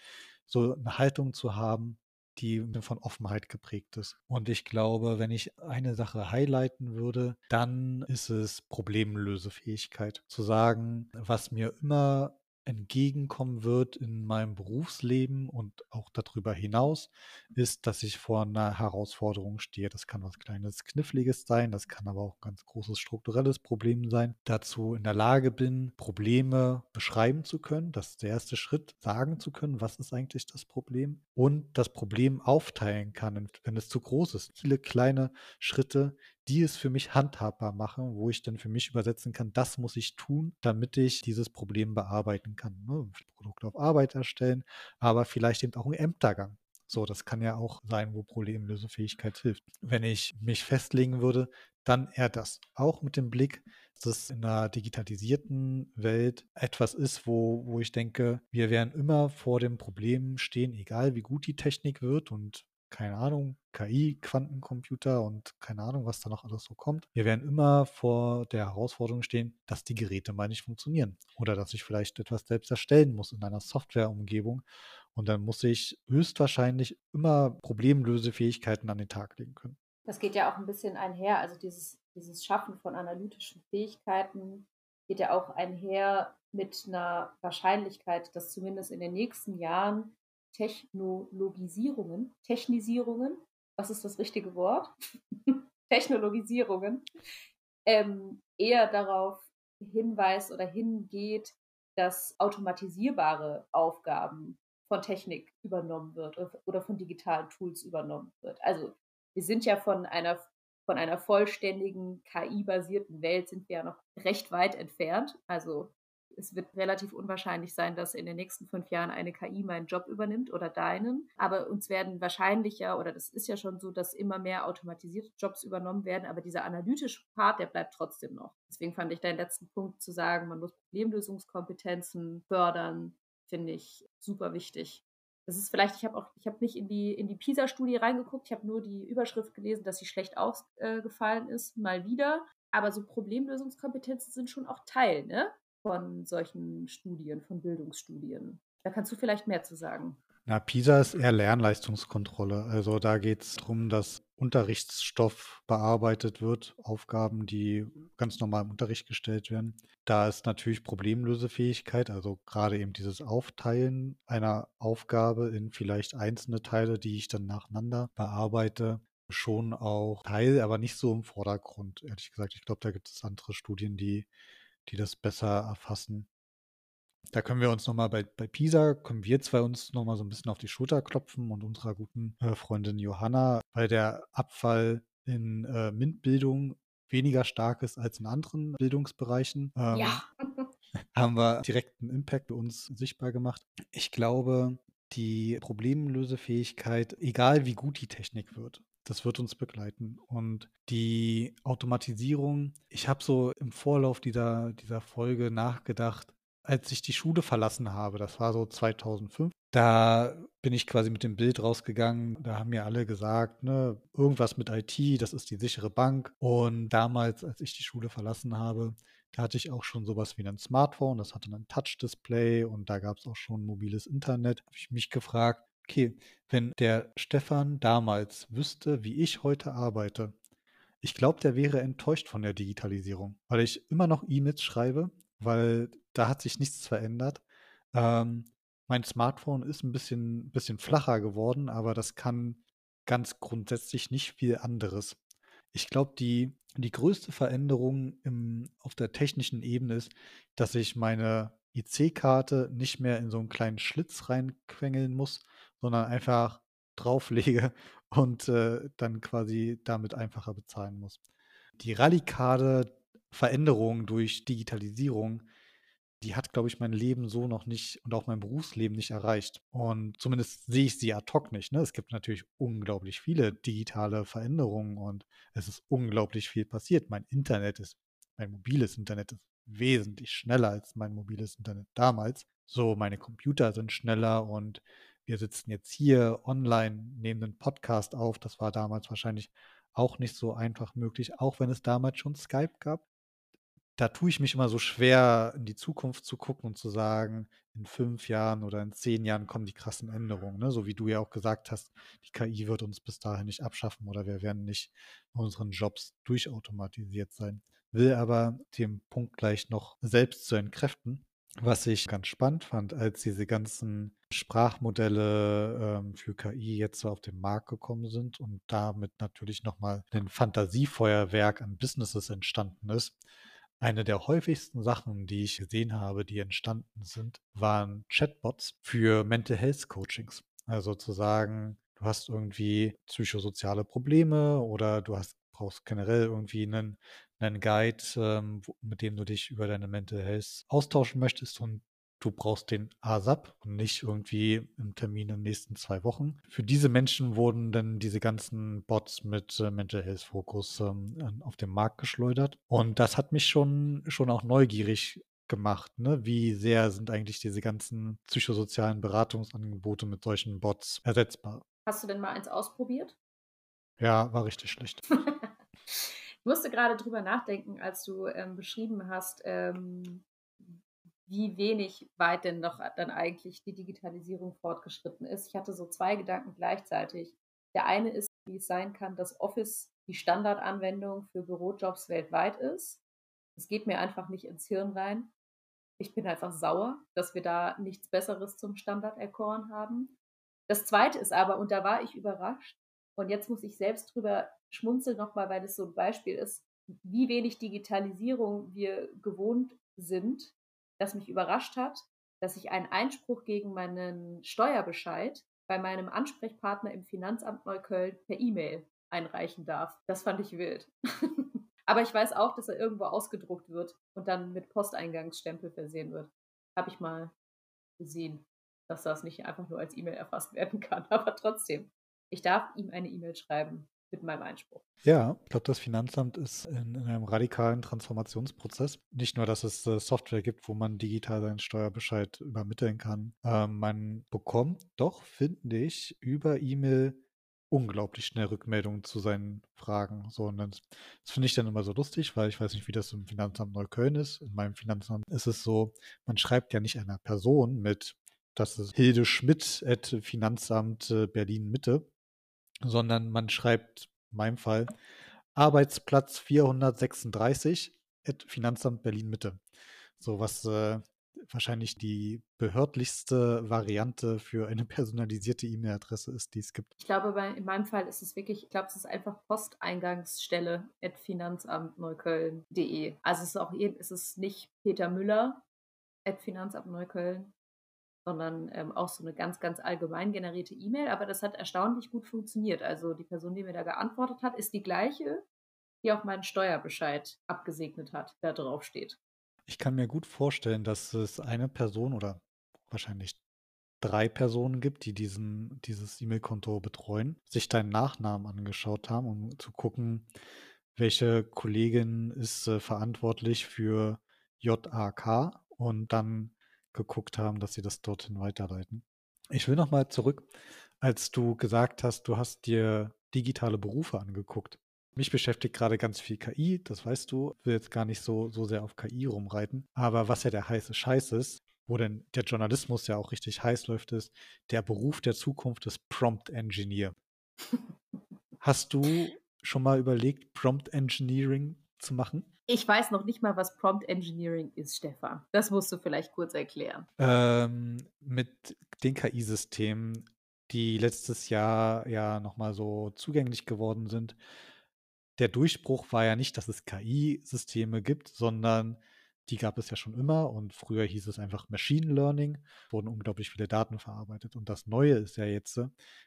So eine Haltung zu haben, die von Offenheit geprägt ist. Und ich glaube, wenn ich eine Sache highlighten würde, dann ist es Problemlösefähigkeit. Zu sagen, was mir immer entgegenkommen wird in meinem Berufsleben und auch darüber hinaus, ist, dass ich vor einer Herausforderung stehe. Das kann was kleines, kniffliges sein, das kann aber auch ein ganz großes strukturelles Problem sein. Dazu in der Lage bin, Probleme beschreiben zu können. Das ist der erste Schritt, sagen zu können, was ist eigentlich das Problem und das Problem aufteilen kann, wenn es zu groß ist. Viele kleine Schritte, die es für mich handhabbar machen, wo ich dann für mich übersetzen kann, das muss ich tun, damit ich dieses Problem bearbeiten kann. Ne? Produkte auf Arbeit erstellen, aber vielleicht eben auch ein Ämtergang. So, das kann ja auch sein, wo Problemlösefähigkeit hilft. Wenn ich mich festlegen würde, dann eher das. Auch mit dem Blick, dass es in einer digitalisierten Welt etwas ist, wo, wo ich denke, wir werden immer vor dem Problem stehen, egal wie gut die Technik wird und keine Ahnung, KI, Quantencomputer und keine Ahnung, was da noch alles so kommt. Wir werden immer vor der Herausforderung stehen, dass die Geräte mal nicht funktionieren oder dass ich vielleicht etwas selbst erstellen muss in einer Softwareumgebung. Und dann muss ich höchstwahrscheinlich immer Problemlösefähigkeiten an den Tag legen können. Das geht ja auch ein bisschen einher, also dieses, dieses Schaffen von analytischen Fähigkeiten geht ja auch einher mit einer Wahrscheinlichkeit, dass zumindest in den nächsten Jahren Technologisierungen, Technisierungen, was ist das richtige Wort? Technologisierungen, ähm, eher darauf hinweist oder hingeht, dass automatisierbare Aufgaben von Technik übernommen wird oder von digitalen Tools übernommen wird. Also wir sind ja von einer von einer vollständigen KI-basierten Welt sind wir ja noch recht weit entfernt. Also es wird relativ unwahrscheinlich sein, dass in den nächsten fünf Jahren eine KI meinen Job übernimmt oder deinen. Aber uns werden wahrscheinlicher, oder das ist ja schon so, dass immer mehr automatisierte Jobs übernommen werden. Aber dieser analytische Part, der bleibt trotzdem noch. Deswegen fand ich deinen letzten Punkt zu sagen, man muss Problemlösungskompetenzen fördern, finde ich super wichtig. Das ist vielleicht, ich habe auch, ich habe nicht in die, in die PISA-Studie reingeguckt, ich habe nur die Überschrift gelesen, dass sie schlecht ausgefallen ist, mal wieder. Aber so Problemlösungskompetenzen sind schon auch Teil, ne? Von solchen Studien, von Bildungsstudien. Da kannst du vielleicht mehr zu sagen. Na, PISA ist eher Lernleistungskontrolle. Also da geht es darum, dass Unterrichtsstoff bearbeitet wird, Aufgaben, die ganz normal im Unterricht gestellt werden. Da ist natürlich Problemlösefähigkeit, also gerade eben dieses Aufteilen einer Aufgabe in vielleicht einzelne Teile, die ich dann nacheinander bearbeite, schon auch Teil, aber nicht so im Vordergrund, ehrlich gesagt. Ich glaube, da gibt es andere Studien, die die das besser erfassen. Da können wir uns nochmal bei, bei PISA, können wir zwei uns nochmal so ein bisschen auf die Schulter klopfen und unserer guten äh, Freundin Johanna, weil der Abfall in äh, MINT-Bildung weniger stark ist als in anderen Bildungsbereichen. Ähm, ja. haben wir direkten Impact für uns sichtbar gemacht. Ich glaube, die Problemlösefähigkeit, egal wie gut die Technik wird, das wird uns begleiten. Und die Automatisierung, ich habe so im Vorlauf dieser, dieser Folge nachgedacht, als ich die Schule verlassen habe, das war so 2005, da bin ich quasi mit dem Bild rausgegangen. Da haben mir alle gesagt, ne, irgendwas mit IT, das ist die sichere Bank. Und damals, als ich die Schule verlassen habe, da hatte ich auch schon sowas wie ein Smartphone, das hatte ein Touch-Display und da gab es auch schon mobiles Internet. Habe ich mich gefragt, Okay, wenn der Stefan damals wüsste, wie ich heute arbeite, ich glaube, der wäre enttäuscht von der Digitalisierung, weil ich immer noch E-Mails schreibe, weil da hat sich nichts verändert. Ähm, mein Smartphone ist ein bisschen, bisschen flacher geworden, aber das kann ganz grundsätzlich nicht viel anderes. Ich glaube, die, die größte Veränderung im, auf der technischen Ebene ist, dass ich meine IC-Karte nicht mehr in so einen kleinen Schlitz reinquengeln muss, sondern einfach drauflege und äh, dann quasi damit einfacher bezahlen muss. Die radikale Veränderung durch Digitalisierung, die hat, glaube ich, mein Leben so noch nicht und auch mein Berufsleben nicht erreicht. Und zumindest sehe ich sie ad hoc nicht. Ne? Es gibt natürlich unglaublich viele digitale Veränderungen und es ist unglaublich viel passiert. Mein Internet ist, mein mobiles Internet ist wesentlich schneller als mein mobiles Internet damals. So, meine Computer sind schneller und wir sitzen jetzt hier online, nehmen einen Podcast auf. Das war damals wahrscheinlich auch nicht so einfach möglich, auch wenn es damals schon Skype gab. Da tue ich mich immer so schwer, in die Zukunft zu gucken und zu sagen, in fünf Jahren oder in zehn Jahren kommen die krassen Änderungen. Ne? So wie du ja auch gesagt hast, die KI wird uns bis dahin nicht abschaffen oder wir werden nicht in unseren Jobs durchautomatisiert sein. Will aber den Punkt gleich noch selbst zu entkräften Was ich ganz spannend fand, als diese ganzen Sprachmodelle ähm, für KI jetzt so auf den Markt gekommen sind und damit natürlich nochmal ein Fantasiefeuerwerk an Businesses entstanden ist. Eine der häufigsten Sachen, die ich gesehen habe, die entstanden sind, waren Chatbots für Mental Health Coachings. Also zu sagen, du hast irgendwie psychosoziale Probleme oder du hast brauchst generell irgendwie einen, einen Guide, ähm, mit dem du dich über deine Mental Health austauschen möchtest und du brauchst den ASAP und nicht irgendwie im Termin in den nächsten zwei Wochen. Für diese Menschen wurden dann diese ganzen Bots mit äh, Mental Health Fokus ähm, auf den Markt geschleudert. Und das hat mich schon, schon auch neugierig gemacht. Ne? Wie sehr sind eigentlich diese ganzen psychosozialen Beratungsangebote mit solchen Bots ersetzbar? Hast du denn mal eins ausprobiert? Ja, war richtig schlecht. ich musste gerade drüber nachdenken, als du ähm, beschrieben hast, ähm, wie wenig weit denn noch dann eigentlich die Digitalisierung fortgeschritten ist. Ich hatte so zwei Gedanken gleichzeitig. Der eine ist, wie es sein kann, dass Office die Standardanwendung für Bürojobs weltweit ist. Es geht mir einfach nicht ins Hirn rein. Ich bin einfach sauer, dass wir da nichts Besseres zum Standard erkoren haben. Das zweite ist aber, und da war ich überrascht, und jetzt muss ich selbst drüber schmunzeln nochmal, weil das so ein Beispiel ist, wie wenig Digitalisierung wir gewohnt sind, das mich überrascht hat, dass ich einen Einspruch gegen meinen Steuerbescheid bei meinem Ansprechpartner im Finanzamt Neukölln per E-Mail einreichen darf. Das fand ich wild. Aber ich weiß auch, dass er irgendwo ausgedruckt wird und dann mit Posteingangsstempel versehen wird. Habe ich mal gesehen, dass das nicht einfach nur als E-Mail erfasst werden kann. Aber trotzdem, ich darf ihm eine E-Mail schreiben mit meinem Einspruch. Ja, ich glaube, das Finanzamt ist in, in, einem radikalen Transformationsprozess. Nicht nur, dass es äh, Software gibt, wo man digital seinen Steuerbescheid übermitteln kann. Äh, man bekommt doch, finde ich, über E-Mail unglaublich schnell Rückmeldungen zu seinen Fragen. So, und das, das finde ich dann immer so lustig, weil ich weiß nicht, wie das im Finanzamt Neukölln ist. In meinem Finanzamt ist es so, man schreibt ja nicht einer Person mit, das ist Hilde Schmidt at Finanzamt äh, Berlin Mitte, sondern man schreibt, in meinem Fall, Arbeitsplatz 436 at Finanzamt Berlin Mitte. So was äh, wahrscheinlich die behördlichste Variante für eine personalisierte E-Mail-Adresse ist, die es gibt. Ich glaube, bei, in meinem Fall ist es wirklich, ich glaube, es ist einfach Posteingangsstelle at finanzamtneukölln.de. Also es ist auch es ist nicht Peter Müller at Finanzamt Neukölln, sondern ähm, auch so eine ganz, ganz allgemein generierte E-Mail. Aber das hat erstaunlich gut funktioniert. Also die Person, die mir da geantwortet hat, ist die gleiche, die auch meinen Steuerbescheid abgesegnet hat, der drauf steht. Ich kann mir gut vorstellen, dass es eine Person oder wahrscheinlich drei Personen gibt, die diesen, dieses E-Mail-Konto betreuen, sich deinen Nachnamen angeschaut haben, um zu gucken, welche Kollegin ist äh, verantwortlich für JAK und dann geguckt haben, dass sie das dorthin weiterleiten. Ich will nochmal zurück, als du gesagt hast, du hast dir digitale Berufe angeguckt. Mich beschäftigt gerade ganz viel KI, das weißt du. Ich will jetzt gar nicht so, so sehr auf KI rumreiten. Aber was ja der heiße Scheiß ist, wo denn der Journalismus ja auch richtig heiß läuft, ist, der Beruf der Zukunft ist Prompt Engineer. Hast du schon mal überlegt, Prompt Engineering zu machen? Ich weiß noch nicht mal, was Prompt Engineering ist, Stefan. Das musst du vielleicht kurz erklären. Ähm, mit den KI-Systemen, die letztes Jahr ja nochmal so zugänglich geworden sind. Der Durchbruch war ja nicht, dass es KI-Systeme gibt, sondern die gab es ja schon immer und früher hieß es einfach Machine Learning, wurden unglaublich viele Daten verarbeitet. Und das Neue ist ja jetzt,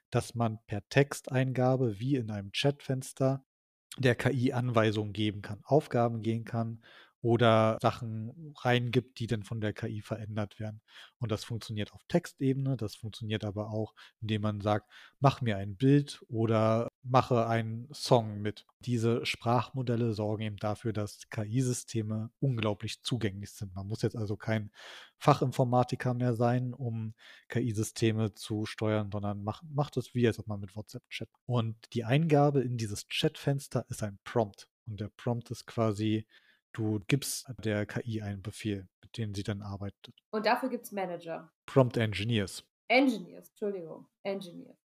dass man per Texteingabe wie in einem Chatfenster der KI Anweisungen geben kann, Aufgaben gehen kann oder Sachen reingibt, die dann von der KI verändert werden. Und das funktioniert auf Textebene, das funktioniert aber auch, indem man sagt, mach mir ein Bild oder mache einen Song mit. Diese Sprachmodelle sorgen eben dafür, dass KI-Systeme unglaublich zugänglich sind. Man muss jetzt also kein Fachinformatiker mehr sein, um KI-Systeme zu steuern, sondern macht, macht es wie, als ob man mit WhatsApp chat. Und die Eingabe in dieses Chatfenster ist ein Prompt. Und der Prompt ist quasi Du gibst der KI einen Befehl, mit dem sie dann arbeitet. Und dafür gibt es Manager. Prompt Engineers. Engineers, Entschuldigung, Engineers.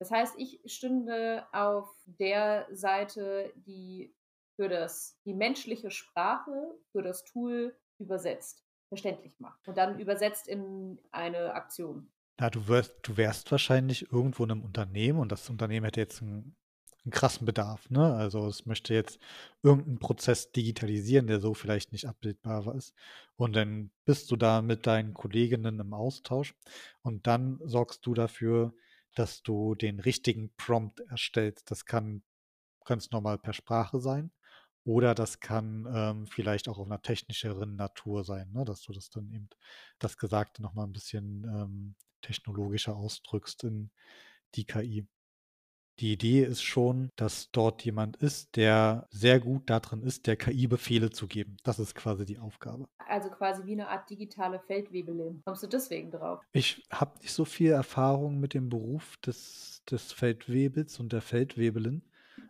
Das heißt, ich stünde auf der Seite, die für das, die menschliche Sprache für das Tool übersetzt. verständlich macht und dann übersetzt in eine Aktion. Na, du wirst, du wärst wahrscheinlich irgendwo in einem Unternehmen und das Unternehmen hätte jetzt einen, einen krassen Bedarf, ne? Also es möchte jetzt irgendeinen Prozess digitalisieren, der so vielleicht nicht abbildbar ist. Und dann bist du da mit deinen Kolleginnen im Austausch und dann sorgst du dafür, dass du den richtigen Prompt erstellst. Das kann ganz normal per Sprache sein. Oder das kann ähm, vielleicht auch auf einer technischeren Natur sein, ne? dass du das dann eben das Gesagte nochmal ein bisschen ähm, technologischer ausdrückst in die KI. Die Idee ist schon, dass dort jemand ist, der sehr gut darin ist, der KI Befehle zu geben. Das ist quasi die Aufgabe. Also quasi wie eine Art digitale Feldwebelin. Kommst du deswegen drauf? Ich habe nicht so viel Erfahrung mit dem Beruf des, des Feldwebels und der Feldwebelin.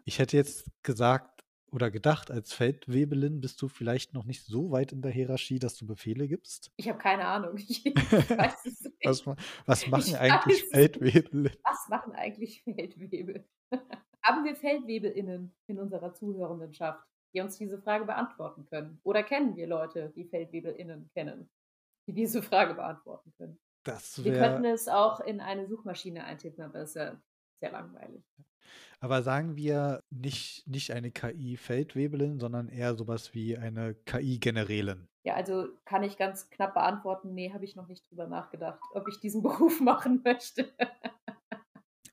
Ich hätte jetzt gesagt, oder gedacht, als Feldwebelin bist du vielleicht noch nicht so weit in der Hierarchie, dass du Befehle gibst? Ich habe keine Ahnung. Ich weiß es nicht. was, was machen eigentlich Feldwebel? Was machen eigentlich Feldwebel? Haben wir FeldwebelInnen in unserer Zuhörendenschaft, die uns diese Frage beantworten können? Oder kennen wir Leute, die FeldwebelInnen kennen, die diese Frage beantworten können? Das wir könnten es auch in eine Suchmaschine eintippen, aber es ist ja sehr langweilig. Aber sagen wir nicht, nicht eine KI-Feldwebelin, sondern eher sowas wie eine KI-Generälin. Ja, also kann ich ganz knapp beantworten, nee, habe ich noch nicht drüber nachgedacht, ob ich diesen Beruf machen möchte.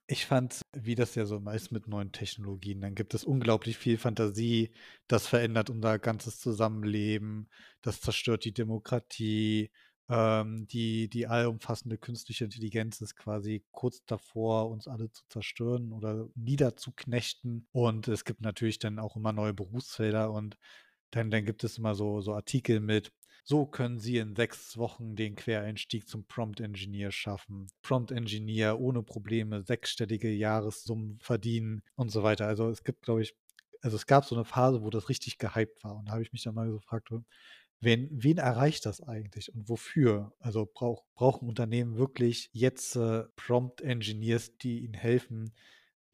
Ich fand, wie das ja so meist mit neuen Technologien, dann gibt es unglaublich viel Fantasie, das verändert unser ganzes Zusammenleben, das zerstört die Demokratie, ähm, die, die allumfassende künstliche Intelligenz ist quasi kurz davor, uns alle zu zerstören oder niederzuknechten. Und es gibt natürlich dann auch immer neue Berufsfelder und dann, dann gibt es immer so, so Artikel mit, so können Sie in sechs Wochen den Quereinstieg zum Prompt Engineer schaffen. Prompt Engineer ohne Probleme, sechsstellige Jahressummen verdienen und so weiter. Also es gibt, glaube ich, also es gab so eine Phase, wo das richtig gehypt war. Und da habe ich mich dann mal gefragt, Wen, wen erreicht das eigentlich und wofür? Also brauch, brauchen Unternehmen wirklich jetzt äh, Prompt-Engineers, die ihnen helfen,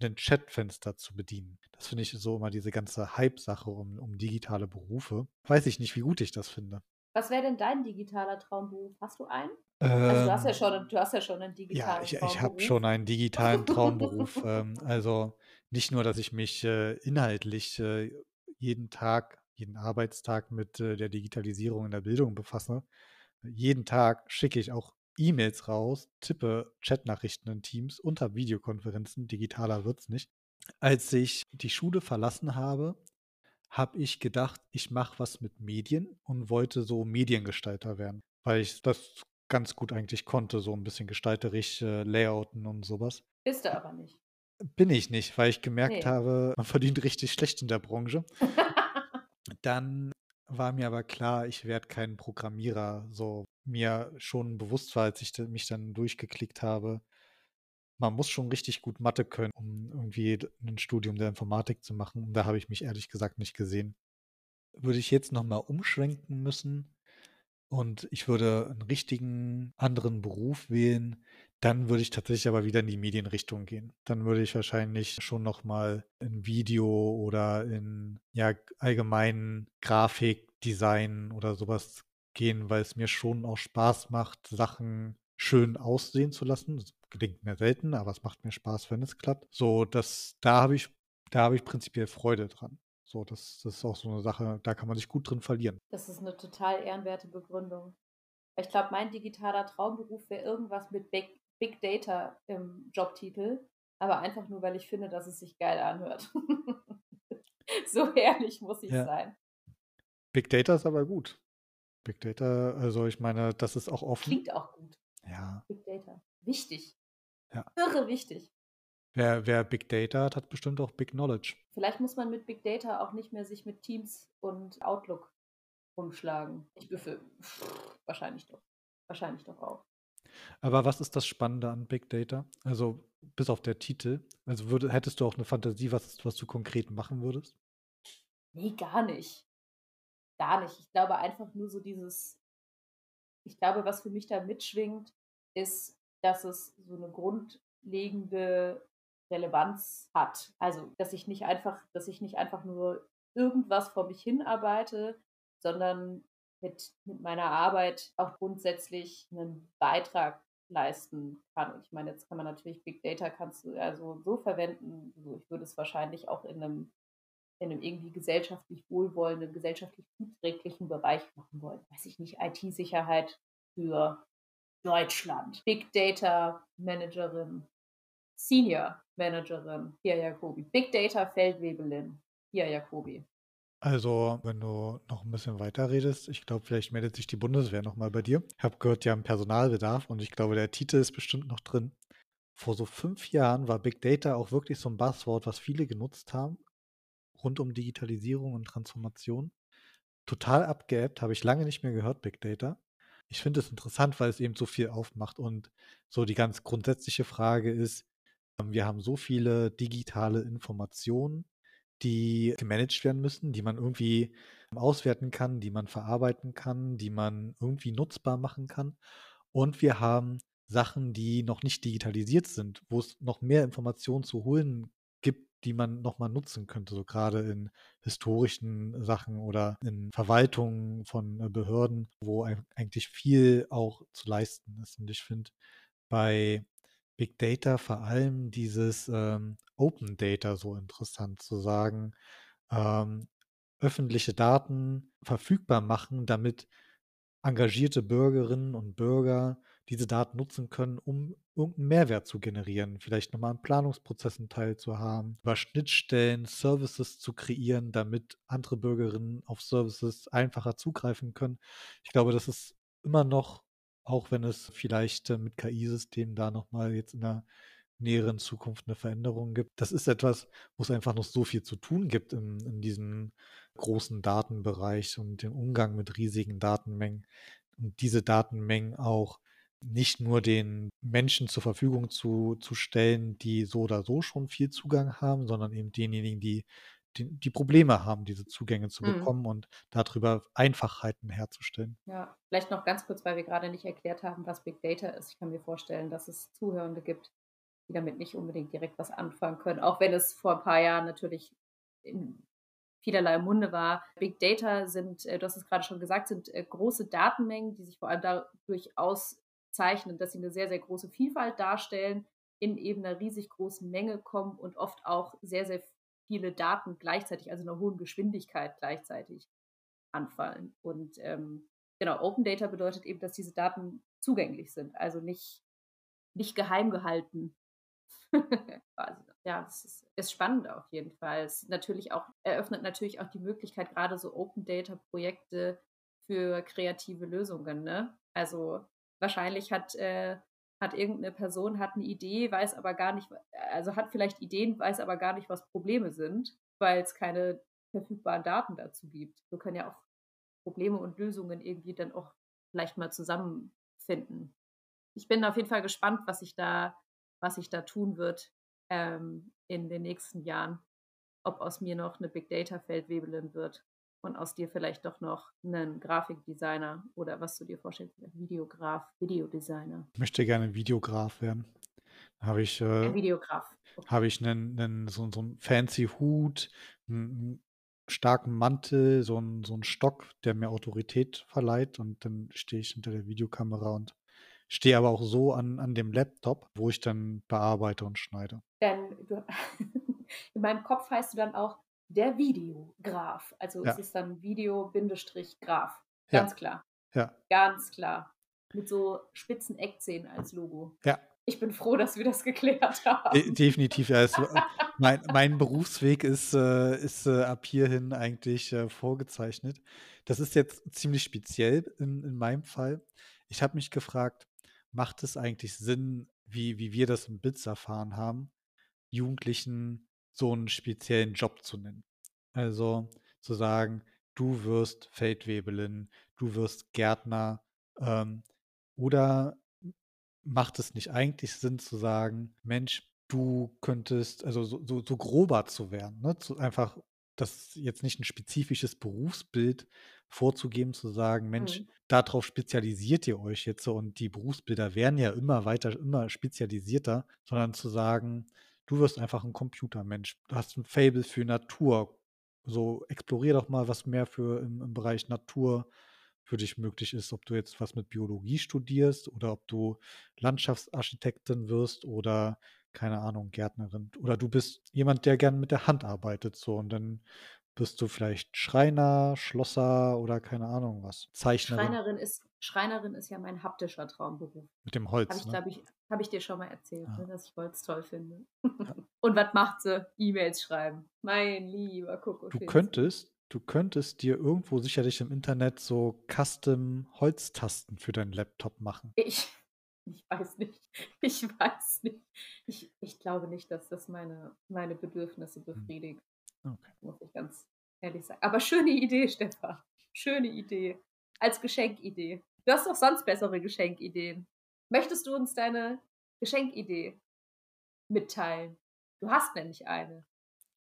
ein Chatfenster zu bedienen. Das finde ich so immer diese ganze Hype-Sache um, um digitale Berufe. Weiß ich nicht, wie gut ich das finde. Was wäre denn dein digitaler Traumberuf? Hast du einen? Ähm, also du hast ja ähm, schon, du hast ja schon einen digitalen ja, ich, Traumberuf. ich habe schon einen digitalen Traumberuf. ähm, also nicht nur, dass ich mich äh, inhaltlich äh, jeden Tag jeden Arbeitstag mit äh, der Digitalisierung in der Bildung befasse. Jeden Tag schicke ich auch E-Mails raus, tippe Chatnachrichten in Teams und habe Videokonferenzen. Digitaler wird es nicht. Als ich die Schule verlassen habe, habe ich gedacht, ich mache was mit Medien und wollte so Mediengestalter werden, weil ich das ganz gut eigentlich konnte, so ein bisschen gestalterisch äh, Layouten und sowas. Bist du aber nicht. Bin ich nicht, weil ich gemerkt nee. habe, man verdient richtig schlecht in der Branche. Dann war mir aber klar, ich werde kein Programmierer. So mir schon bewusst war, als ich mich dann durchgeklickt habe, man muss schon richtig gut Mathe können, um irgendwie ein Studium der Informatik zu machen. Und da habe ich mich ehrlich gesagt nicht gesehen. Würde ich jetzt nochmal umschwenken müssen und ich würde einen richtigen anderen Beruf wählen, dann würde ich tatsächlich aber wieder in die Medienrichtung gehen. Dann würde ich wahrscheinlich schon nochmal in Video oder in ja allgemeinen Grafikdesign oder sowas gehen, weil es mir schon auch Spaß macht, Sachen schön aussehen zu lassen. Das gelingt mir selten, aber es macht mir Spaß, wenn es klappt. So, dass da habe ich, da habe ich prinzipiell Freude dran. So, das, das ist auch so eine Sache, da kann man sich gut drin verlieren. Das ist eine total ehrenwerte Begründung. Ich glaube, mein digitaler Traumberuf wäre irgendwas mit Big, Big Data im Jobtitel, aber einfach nur, weil ich finde, dass es sich geil anhört. so ehrlich muss ich ja. sein. Big Data ist aber gut. Big Data, also ich meine, das ist auch offen. Klingt auch gut. Ja. Big Data. Wichtig. Ja. Irre wichtig. Wer, wer Big Data hat, hat bestimmt auch Big Knowledge. Vielleicht muss man mit Big Data auch nicht mehr sich mit Teams und Outlook rumschlagen. Ich befürchte, wahrscheinlich doch. Wahrscheinlich doch auch. Aber was ist das Spannende an Big Data? Also bis auf der Titel. Also würde, hättest du auch eine Fantasie, was, was du konkret machen würdest? Nee, gar nicht. Gar nicht. Ich glaube einfach nur so dieses, ich glaube, was für mich da mitschwingt, ist, dass es so eine grundlegende Relevanz hat. Also, dass ich nicht einfach, dass ich nicht einfach nur irgendwas vor mich hinarbeite, sondern mit, mit meiner Arbeit auch grundsätzlich einen Beitrag leisten kann. Und ich meine, jetzt kann man natürlich Big Data kannst du also so verwenden. Also ich würde es wahrscheinlich auch in einem, in einem irgendwie gesellschaftlich wohlwollenden, gesellschaftlich zuträglichen Bereich machen wollen. Weiß ich nicht, IT-Sicherheit für Deutschland. Big Data Managerin, Senior Managerin, Pia Jacobi. Big Data Feldwebelin, Pia Jacobi. Also, wenn du noch ein bisschen weiter redest, ich glaube, vielleicht meldet sich die Bundeswehr nochmal bei dir. Ich habe gehört, die haben Personalbedarf und ich glaube, der Titel ist bestimmt noch drin. Vor so fünf Jahren war Big Data auch wirklich so ein Buzzword, was viele genutzt haben, rund um Digitalisierung und Transformation. Total abgeebbt, habe ich lange nicht mehr gehört, Big Data. Ich finde es interessant, weil es eben so viel aufmacht und so die ganz grundsätzliche Frage ist, ähm, wir haben so viele digitale Informationen, die gemanagt werden müssen, die man irgendwie auswerten kann, die man verarbeiten kann, die man irgendwie nutzbar machen kann. Und wir haben Sachen, die noch nicht digitalisiert sind, wo es noch mehr Informationen zu holen gibt, die man nochmal nutzen könnte, so gerade in historischen Sachen oder in Verwaltungen von äh, Behörden, wo eigentlich viel auch zu leisten ist. Und ich finde, bei Big Data vor allem dieses ähm, Open Data so interessant zu sagen, ähm, öffentliche Daten verfügbar machen, damit engagierte Bürgerinnen und Bürger diese Daten nutzen können, um irgendeinen Mehrwert zu generieren, vielleicht nochmal an Planungsprozessen teilzuhaben, über Schnittstellen Services zu kreieren, damit andere Bürgerinnen auf Services einfacher zugreifen können. Ich glaube, das ist immer noch auch wenn es vielleicht äh, mit KI-Systemen da nochmal jetzt in der näheren Zukunft eine Veränderung gibt. Das ist etwas, wo es einfach noch so viel zu tun gibt in, in diesem großen Datenbereich und dem Umgang mit riesigen Datenmengen. Und diese Datenmengen auch nicht nur den Menschen zur Verfügung zu, zu stellen, die so oder so schon viel Zugang haben, sondern eben denjenigen, die die, die Probleme haben, diese Zugänge zu mhm. bekommen und darüber Einfachheiten herzustellen. Ja, vielleicht noch ganz kurz, weil wir gerade nicht erklärt haben, was Big Data ist. Ich kann mir vorstellen, dass es Zuhörende gibt, die damit nicht unbedingt direkt was anfangen können, auch wenn es vor ein paar Jahren natürlich in vielerlei Munde war. Big Data sind, äh, du hast es gerade schon gesagt, sind äh, große Datenmengen, die sich vor allem dadurch auszeichnen, dass sie eine sehr, sehr große Vielfalt darstellen, in eben einer riesig großen Menge kommen und oft auch sehr, sehr viele Daten gleichzeitig, also einer hohen Geschwindigkeit gleichzeitig anfallen. Und ähm, genau, Open Data bedeutet eben, dass diese Daten zugänglich sind, also nicht, nicht geheim gehalten. ja, das ist, ist, spannend auf jeden Fall. Es natürlich auch, eröffnet natürlich auch die Möglichkeit, gerade so Open Data Projekte für kreative Lösungen. Ne? Also wahrscheinlich hat äh, hat irgendeine Person hat eine Idee, weiß aber gar nicht, also hat vielleicht Ideen, weiß aber gar nicht, was Probleme sind, weil es keine verfügbaren Daten dazu gibt. So können ja auch Probleme und Lösungen irgendwie dann auch vielleicht mal zusammenfinden. Ich bin auf jeden Fall gespannt, was sich da, was sich da tun wird ähm, in den nächsten Jahren. Ob aus mir noch eine Big Data Feldwebelin wird und aus dir vielleicht doch noch einen Grafikdesigner oder was du dir vorstellst, Videograf, Videodesigner. Ich möchte gerne Videograf werden. Habe ich, äh, Videograf. Okay. Habe ich einen, einen, so, so einen fancy Hut, einen starken Mantel, so einen, so einen Stock, der mir Autorität verleiht und dann stehe ich hinter der Videokamera und stehe aber auch so an, an dem Laptop, wo ich dann bearbeite und schneide. Denn du, in meinem Kopf heißt du dann auch der Videograf. Also ja. es ist dann Video-Graf. Ganz ja. klar. Ja. Ganz klar. Mit so spitzen Eckzähnen als Logo. Ja. Ich bin froh, dass wir das geklärt haben. De definitiv, ja. Es, mein, mein, Berufsweg ist, äh, ist äh, ab hierhin eigentlich äh, vorgezeichnet. Das ist jetzt ziemlich speziell in, in meinem Fall. Ich habe mich gefragt, macht es eigentlich Sinn, wie, wie wir das im BITS erfahren haben, Jugendlichen so einen speziellen Job zu nennen. Also zu sagen, du wirst Feldwebelin, du wirst Gärtner ähm, oder macht es nicht eigentlich Sinn zu sagen, Mensch, du könntest, also so, so, so grober zu werden, ne? zu, einfach das jetzt nicht ein spezifisches Berufsbild vorzugeben, zu sagen, Mensch, mhm. darauf spezialisiert ihr euch jetzt so und die Berufsbilder werden ja immer weiter, immer spezialisierter, sondern zu sagen, Du wirst einfach ein Computermensch. Du hast ein Fable für Natur. So explorier doch mal was mehr für im, im Bereich Natur für dich möglich ist, ob du jetzt was mit Biologie studierst oder ob du Landschaftsarchitektin wirst oder keine Ahnung, Gärtnerin. Oder du bist jemand, der gern mit der Hand arbeitet, so und dann bist du vielleicht Schreiner, Schlosser oder keine Ahnung was. Zeichnerin. Schreinerin ist, Schreinerin ist ja mein haptischer Traumberuf. Mit dem Holz. Habe ich, ne? glaube ich, habe ich dir schon mal erzählt, Ja. ne, dass ich Holz toll finde. Und was macht sie? E-Mails schreiben. Mein lieber Coco. Du könntest, du könntest dir irgendwo sicherlich im Internet so Custom Holztasten für deinen Laptop machen. Ich, ich weiß nicht. Ich weiß nicht. Ich, ich glaube nicht, dass das meine, meine Bedürfnisse befriedigt. Okay. Muss ich ganz ehrlich sagen. Aber schöne Idee, Stefan. Schöne Idee. Als Geschenkidee. Du hast doch sonst bessere Geschenkideen. Möchtest du uns deine Geschenkidee mitteilen? Du hast nämlich eine.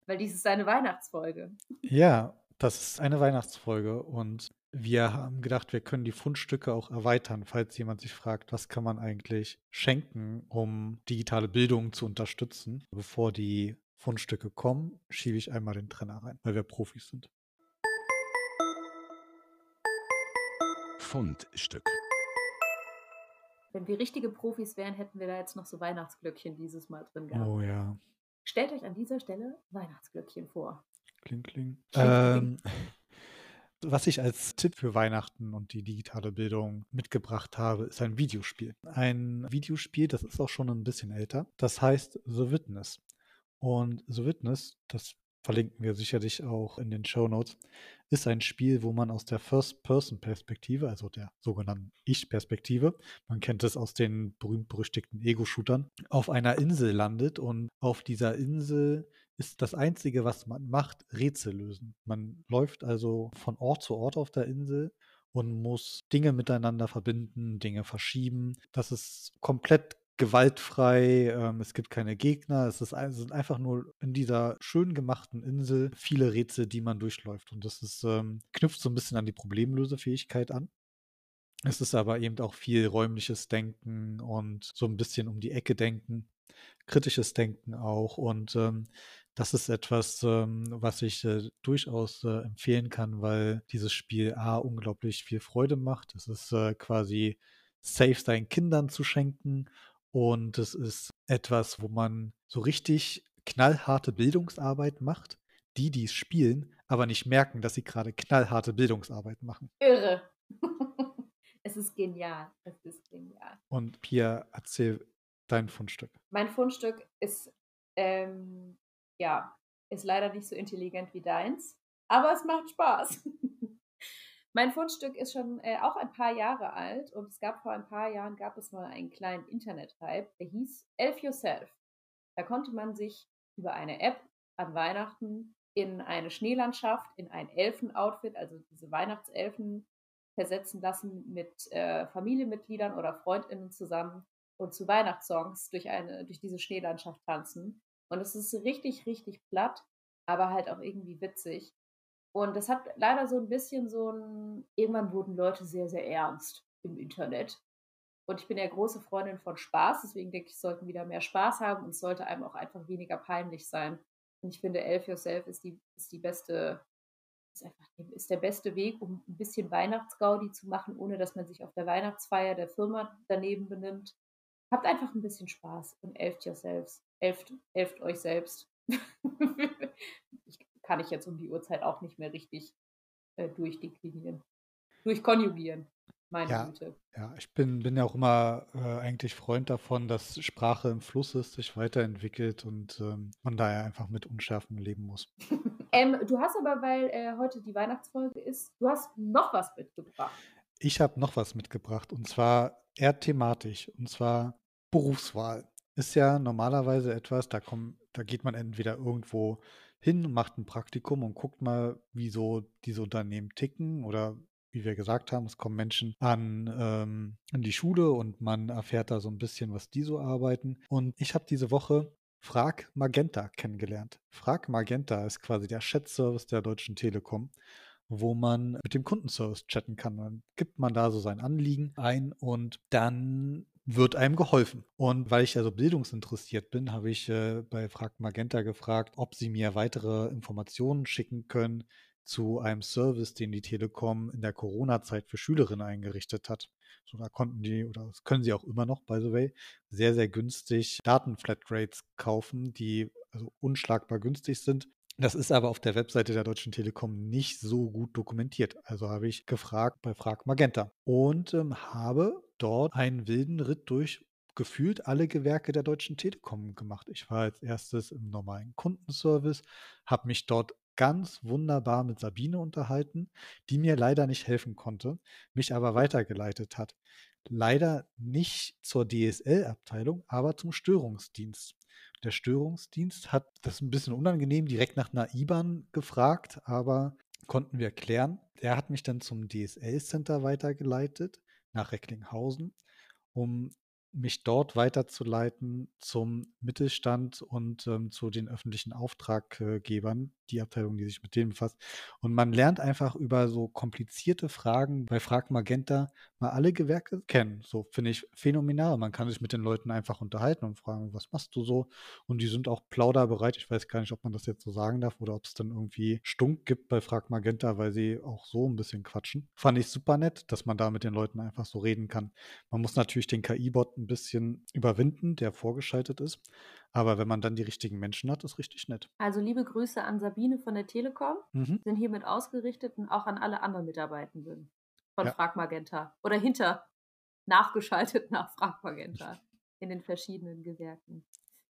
Weil dies ist eine Weihnachtsfolge. Ja, das ist eine Weihnachtsfolge und wir haben gedacht, wir können die Fundstücke auch erweitern, falls jemand sich fragt, was kann man eigentlich schenken, um digitale Bildung zu unterstützen. Bevor die Fundstücke kommen, schiebe ich einmal den Trenner rein, weil wir Profis sind. Fundstück. Wenn wir richtige Profis wären, hätten wir da jetzt noch so Weihnachtsglöckchen dieses Mal drin gehabt. Oh ja, Stellt euch an dieser Stelle Weihnachtsglöckchen vor. kling, kling. Kling, Ähm, was ich als Tipp für Weihnachten und die digitale Bildung mitgebracht habe, ist ein Videospiel. Ein Videospiel, das ist auch schon ein bisschen älter. Das heißt The Witness. Und The Witness, das verlinken wir sicherlich auch in den Show Notes, ist ein Spiel, wo man aus der First-Person-Perspektive, also der sogenannten Ich-Perspektive, man kennt es aus den berühmt-berüchtigten Ego-Shootern, auf einer Insel landet und auf dieser Insel ist das Einzige, was man macht, Rätsel lösen. Man läuft also von Ort zu Ort auf der Insel und muss Dinge miteinander verbinden, Dinge verschieben. Das ist komplett gewaltfrei, ähm, es gibt keine Gegner, es ist, es sind einfach nur in dieser schön gemachten Insel viele Rätsel, die man durchläuft. Und das ist, ähm, knüpft so ein bisschen an die Problemlösefähigkeit an. Es ist aber eben auch viel räumliches Denken und so ein bisschen um die Ecke denken, kritisches Denken auch. Und ähm, das ist etwas, ähm, was ich äh, durchaus äh, empfehlen kann, weil dieses Spiel A unglaublich viel Freude macht. Es ist äh, quasi safe seinen Kindern zu schenken und es ist etwas, wo man so richtig knallharte Bildungsarbeit macht, die, die es spielen, aber nicht merken, dass sie gerade knallharte Bildungsarbeit machen. Irre. es ist genial. Es ist genial. Und Pia, erzähl dein Fundstück. Mein Fundstück ist, ähm, ja, ist leider nicht so intelligent wie deins, aber es macht Spaß. mein Fundstück ist schon äh, auch ein paar Jahre alt und es gab vor ein paar Jahren gab es mal einen kleinen Internet-Hype, der hieß Elf Yourself. Da konnte man sich über eine App an Weihnachten in eine Schneelandschaft, in ein Elfenoutfit, also diese Weihnachtselfen, versetzen lassen mit äh, Familienmitgliedern oder FreundInnen zusammen und zu Weihnachtssongs durch, eine, durch diese Schneelandschaft tanzen. Und es ist richtig, richtig platt, aber halt auch irgendwie witzig. Und das hat leider so ein bisschen so ein, irgendwann wurden Leute sehr, sehr ernst im Internet. Und ich bin ja große Freundin von Spaß, deswegen denke ich, sollten wieder mehr Spaß haben und es sollte einem auch einfach weniger peinlich sein. Und ich finde, Elf Yourself ist die, ist die beste, ist einfach ist der beste Weg, um ein bisschen Weihnachtsgaudi zu machen, ohne dass man sich auf der Weihnachtsfeier der Firma daneben benimmt. Habt einfach ein bisschen Spaß und elft yourselves. Elft, elft euch selbst. kann ich jetzt um die Uhrzeit auch nicht mehr richtig äh, durchdeklinieren. Durchkonjugieren, meine Ja. Güte. Ja, ich bin, bin ja auch immer äh, eigentlich Freund davon, dass Sprache im Fluss ist, sich weiterentwickelt und ähm, man daher einfach mit Unschärfen leben muss. Ähm, du hast aber, weil äh, heute die Weihnachtsfolge ist, du hast noch was mitgebracht. Ich habe noch was mitgebracht und zwar eher thematisch und zwar Berufswahl. Ist ja normalerweise etwas, da kommt, da geht man entweder irgendwo hin macht ein Praktikum und guckt mal, wie so diese Unternehmen ticken oder wie wir gesagt haben, es kommen Menschen an, ähm, in die Schule und man erfährt da so ein bisschen, was die so arbeiten. Und ich habe diese Woche Frag Magenta kennengelernt. Frag Magenta ist quasi der Chat-Service der Deutschen Telekom wo man mit dem Kundenservice chatten kann. Dann gibt man da so sein Anliegen ein und dann wird einem geholfen. Und weil ich ja so bildungsinteressiert bin, habe ich äh, bei Frag Magenta gefragt, ob sie mir weitere Informationen schicken können, zu einem Service, den die Telekom in der Corona-Zeit für Schülerinnen eingerichtet hat. So, da konnten die, oder das können sie auch immer noch, by the way, sehr, sehr günstig Datenflatrates kaufen, die also unschlagbar günstig sind. Das ist aber auf der Webseite der Deutschen Telekom nicht so gut dokumentiert. Also habe ich gefragt bei Frag Magenta und ähm, habe dort einen wilden Ritt durch gefühlt alle Gewerke der Deutschen Telekom gemacht. Ich war als erstes im normalen Kundenservice, habe mich dort ganz wunderbar mit Sabine unterhalten, die mir leider nicht helfen konnte, mich aber weitergeleitet hat. Leider nicht zur DSL-Abteilung, aber zum Störungsdienst. Der Störungsdienst hat das ein bisschen unangenehm direkt nach einer IBAN gefragt, aber konnten wir klären. Er hat mich dann zum DSL-Center weitergeleitet nach Recklinghausen, um mich dort weiterzuleiten zum Mittelstand und ähm, zu den öffentlichen Auftraggebern, die Abteilung, die sich mit denen befasst. Und man lernt einfach über so komplizierte Fragen bei Frag Magenta mal alle Gewerke kennen. So finde ich phänomenal. Man kann sich mit den Leuten einfach unterhalten und fragen, was machst du so? Und die sind auch plauderbereit. Ich weiß gar nicht, ob man das jetzt so sagen darf oder ob es dann irgendwie Stunk gibt bei Frag Magenta, weil sie auch so ein bisschen quatschen. Fand ich super nett, dass man da mit den Leuten einfach so reden kann. Man muss natürlich den KI-Bot ein bisschen überwinden, der vorgeschaltet ist. Aber wenn man dann die richtigen Menschen hat, ist richtig nett. Also liebe Grüße an Sabine von der Telekom, Mhm. sind hiermit ausgerichtet und auch an alle anderen Mitarbeitenden von Ja. Frag Magenta oder hinter nachgeschaltet nach Frag Magenta in den verschiedenen Gewerken.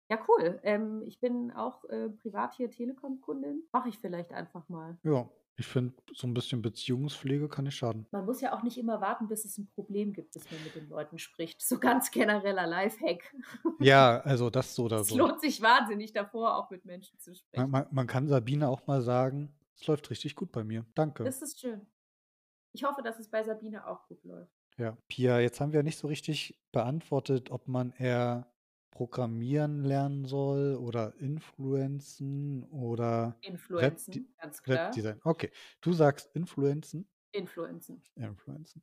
Ja, cool. Ähm, ich bin auch äh, privat hier Telekom-Kundin. Mache ich vielleicht einfach mal. Ja, ich finde, so ein bisschen Beziehungspflege kann nicht schaden. Man muss ja auch nicht immer warten, bis es ein Problem gibt, bis man mit den Leuten spricht. So ganz genereller Lifehack. Ja, also das so oder Es so. lohnt sich wahnsinnig davor, auch mit Menschen zu Man, sprechen. man, man kann Sabine auch mal sagen, es läuft richtig gut bei mir. Danke. Das ist schön. Ich hoffe, dass es bei Sabine auch gut läuft. Ja, Pia, jetzt haben wir nicht so richtig beantwortet, ob man eher Programmieren lernen soll oder Influenzen oder Influenzen, ganz klar. Webdesign. Okay, du sagst Influenzen, Influenzen. Influenzen.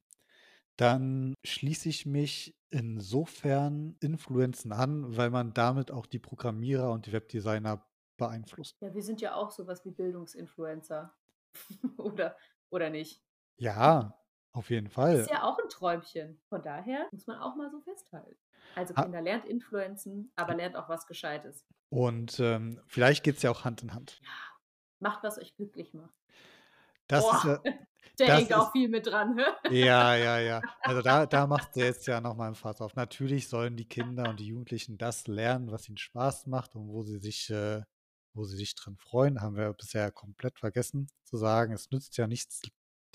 Dann schließe ich mich insofern Influenzen an, weil man damit auch die Programmierer und die Webdesigner beeinflusst. Ja, wir sind ja auch sowas wie Bildungsinfluencer. oder, oder nicht? Ja, auf jeden Fall. Ist ja auch ein Träumchen. Von daher muss man auch mal so festhalten. Also. Kinder, lernt Influenzen, aber lernt auch was Gescheites. Und ähm, vielleicht geht es ja auch Hand in Hand. Macht, was euch glücklich macht. Das Boah, ist ja, Da das hängt auch ist- viel mit dran. hä? ja, ja, ja. Also da, da macht er jetzt ja nochmal ein Fass auf. Natürlich sollen die Kinder und die Jugendlichen das lernen, was ihnen Spaß macht und wo sie sich, äh, wo sie sich drin freuen. Haben wir bisher komplett vergessen zu sagen. Es nützt ja nichts,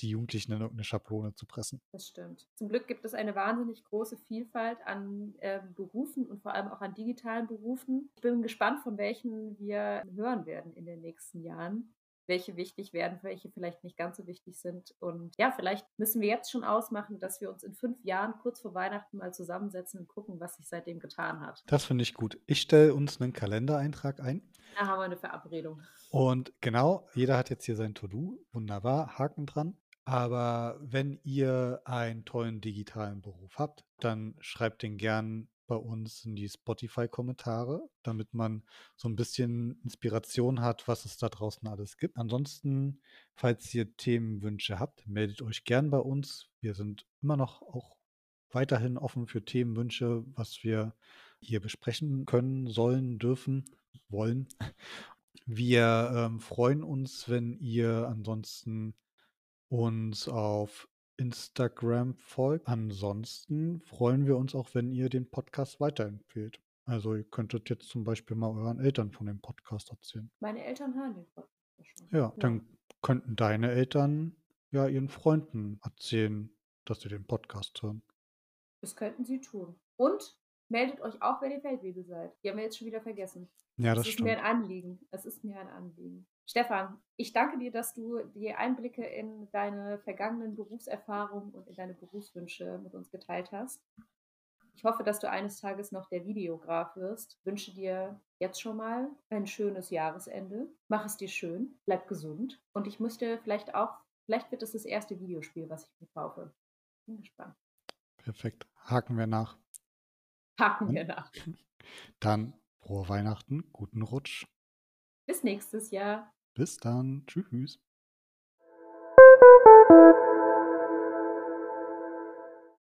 die Jugendlichen in irgendeine Schablone zu pressen. Das stimmt. Zum Glück gibt es eine wahnsinnig große Vielfalt an ähm, Berufen und vor allem auch an digitalen Berufen. Ich bin gespannt, von welchen wir hören werden in den nächsten Jahren. Welche wichtig werden, welche vielleicht nicht ganz so wichtig sind. Und ja, vielleicht müssen wir jetzt schon ausmachen, dass wir uns in fünf Jahren kurz vor Weihnachten mal zusammensetzen und gucken, was sich seitdem getan hat. Das finde ich gut. Ich stelle uns einen Kalendereintrag ein. Da haben wir eine Verabredung. Und genau, jeder hat jetzt hier sein To-Do. Wunderbar, Haken dran. Aber wenn ihr einen tollen digitalen Beruf habt, dann schreibt den gern bei uns in die Spotify-Kommentare, damit man so ein bisschen Inspiration hat, was es da draußen alles gibt. Ansonsten, falls ihr Themenwünsche habt, meldet euch gern bei uns. Wir sind immer noch auch weiterhin offen für Themenwünsche, was wir hier besprechen können, sollen, dürfen, wollen. Wir ähm, freuen uns, wenn ihr ansonsten uns auf Instagram folgt. Ansonsten freuen wir uns auch, wenn ihr den Podcast weiterempfehlt. Also ihr könntet jetzt zum Beispiel mal euren Eltern von dem Podcast erzählen. Meine Eltern hören den Podcast ja schon. Ja, dann könnten deine Eltern ja ihren Freunden erzählen, dass sie den Podcast hören. Das könnten sie tun. Und meldet euch auch, wenn ihr Feldwebel seid. Die haben wir jetzt schon wieder vergessen. Ja, Es das ist mir stimmt. ein Anliegen. Es ist mir ein Anliegen. Stefan, ich danke dir, dass du die Einblicke in deine vergangenen Berufserfahrungen und in deine Berufswünsche mit uns geteilt hast. Ich hoffe, dass du eines Tages noch der Videograf wirst. Wünsche dir jetzt schon mal ein schönes Jahresende. Mach es dir schön, bleib gesund. Und ich müsste vielleicht auch, vielleicht wird es das erste Videospiel, was ich mir kaufe. Bin gespannt. Perfekt. Haken wir nach. Packen hm? wir nach. Dann frohe Weihnachten, guten Rutsch. Bis nächstes Jahr. Bis dann. Tschüss.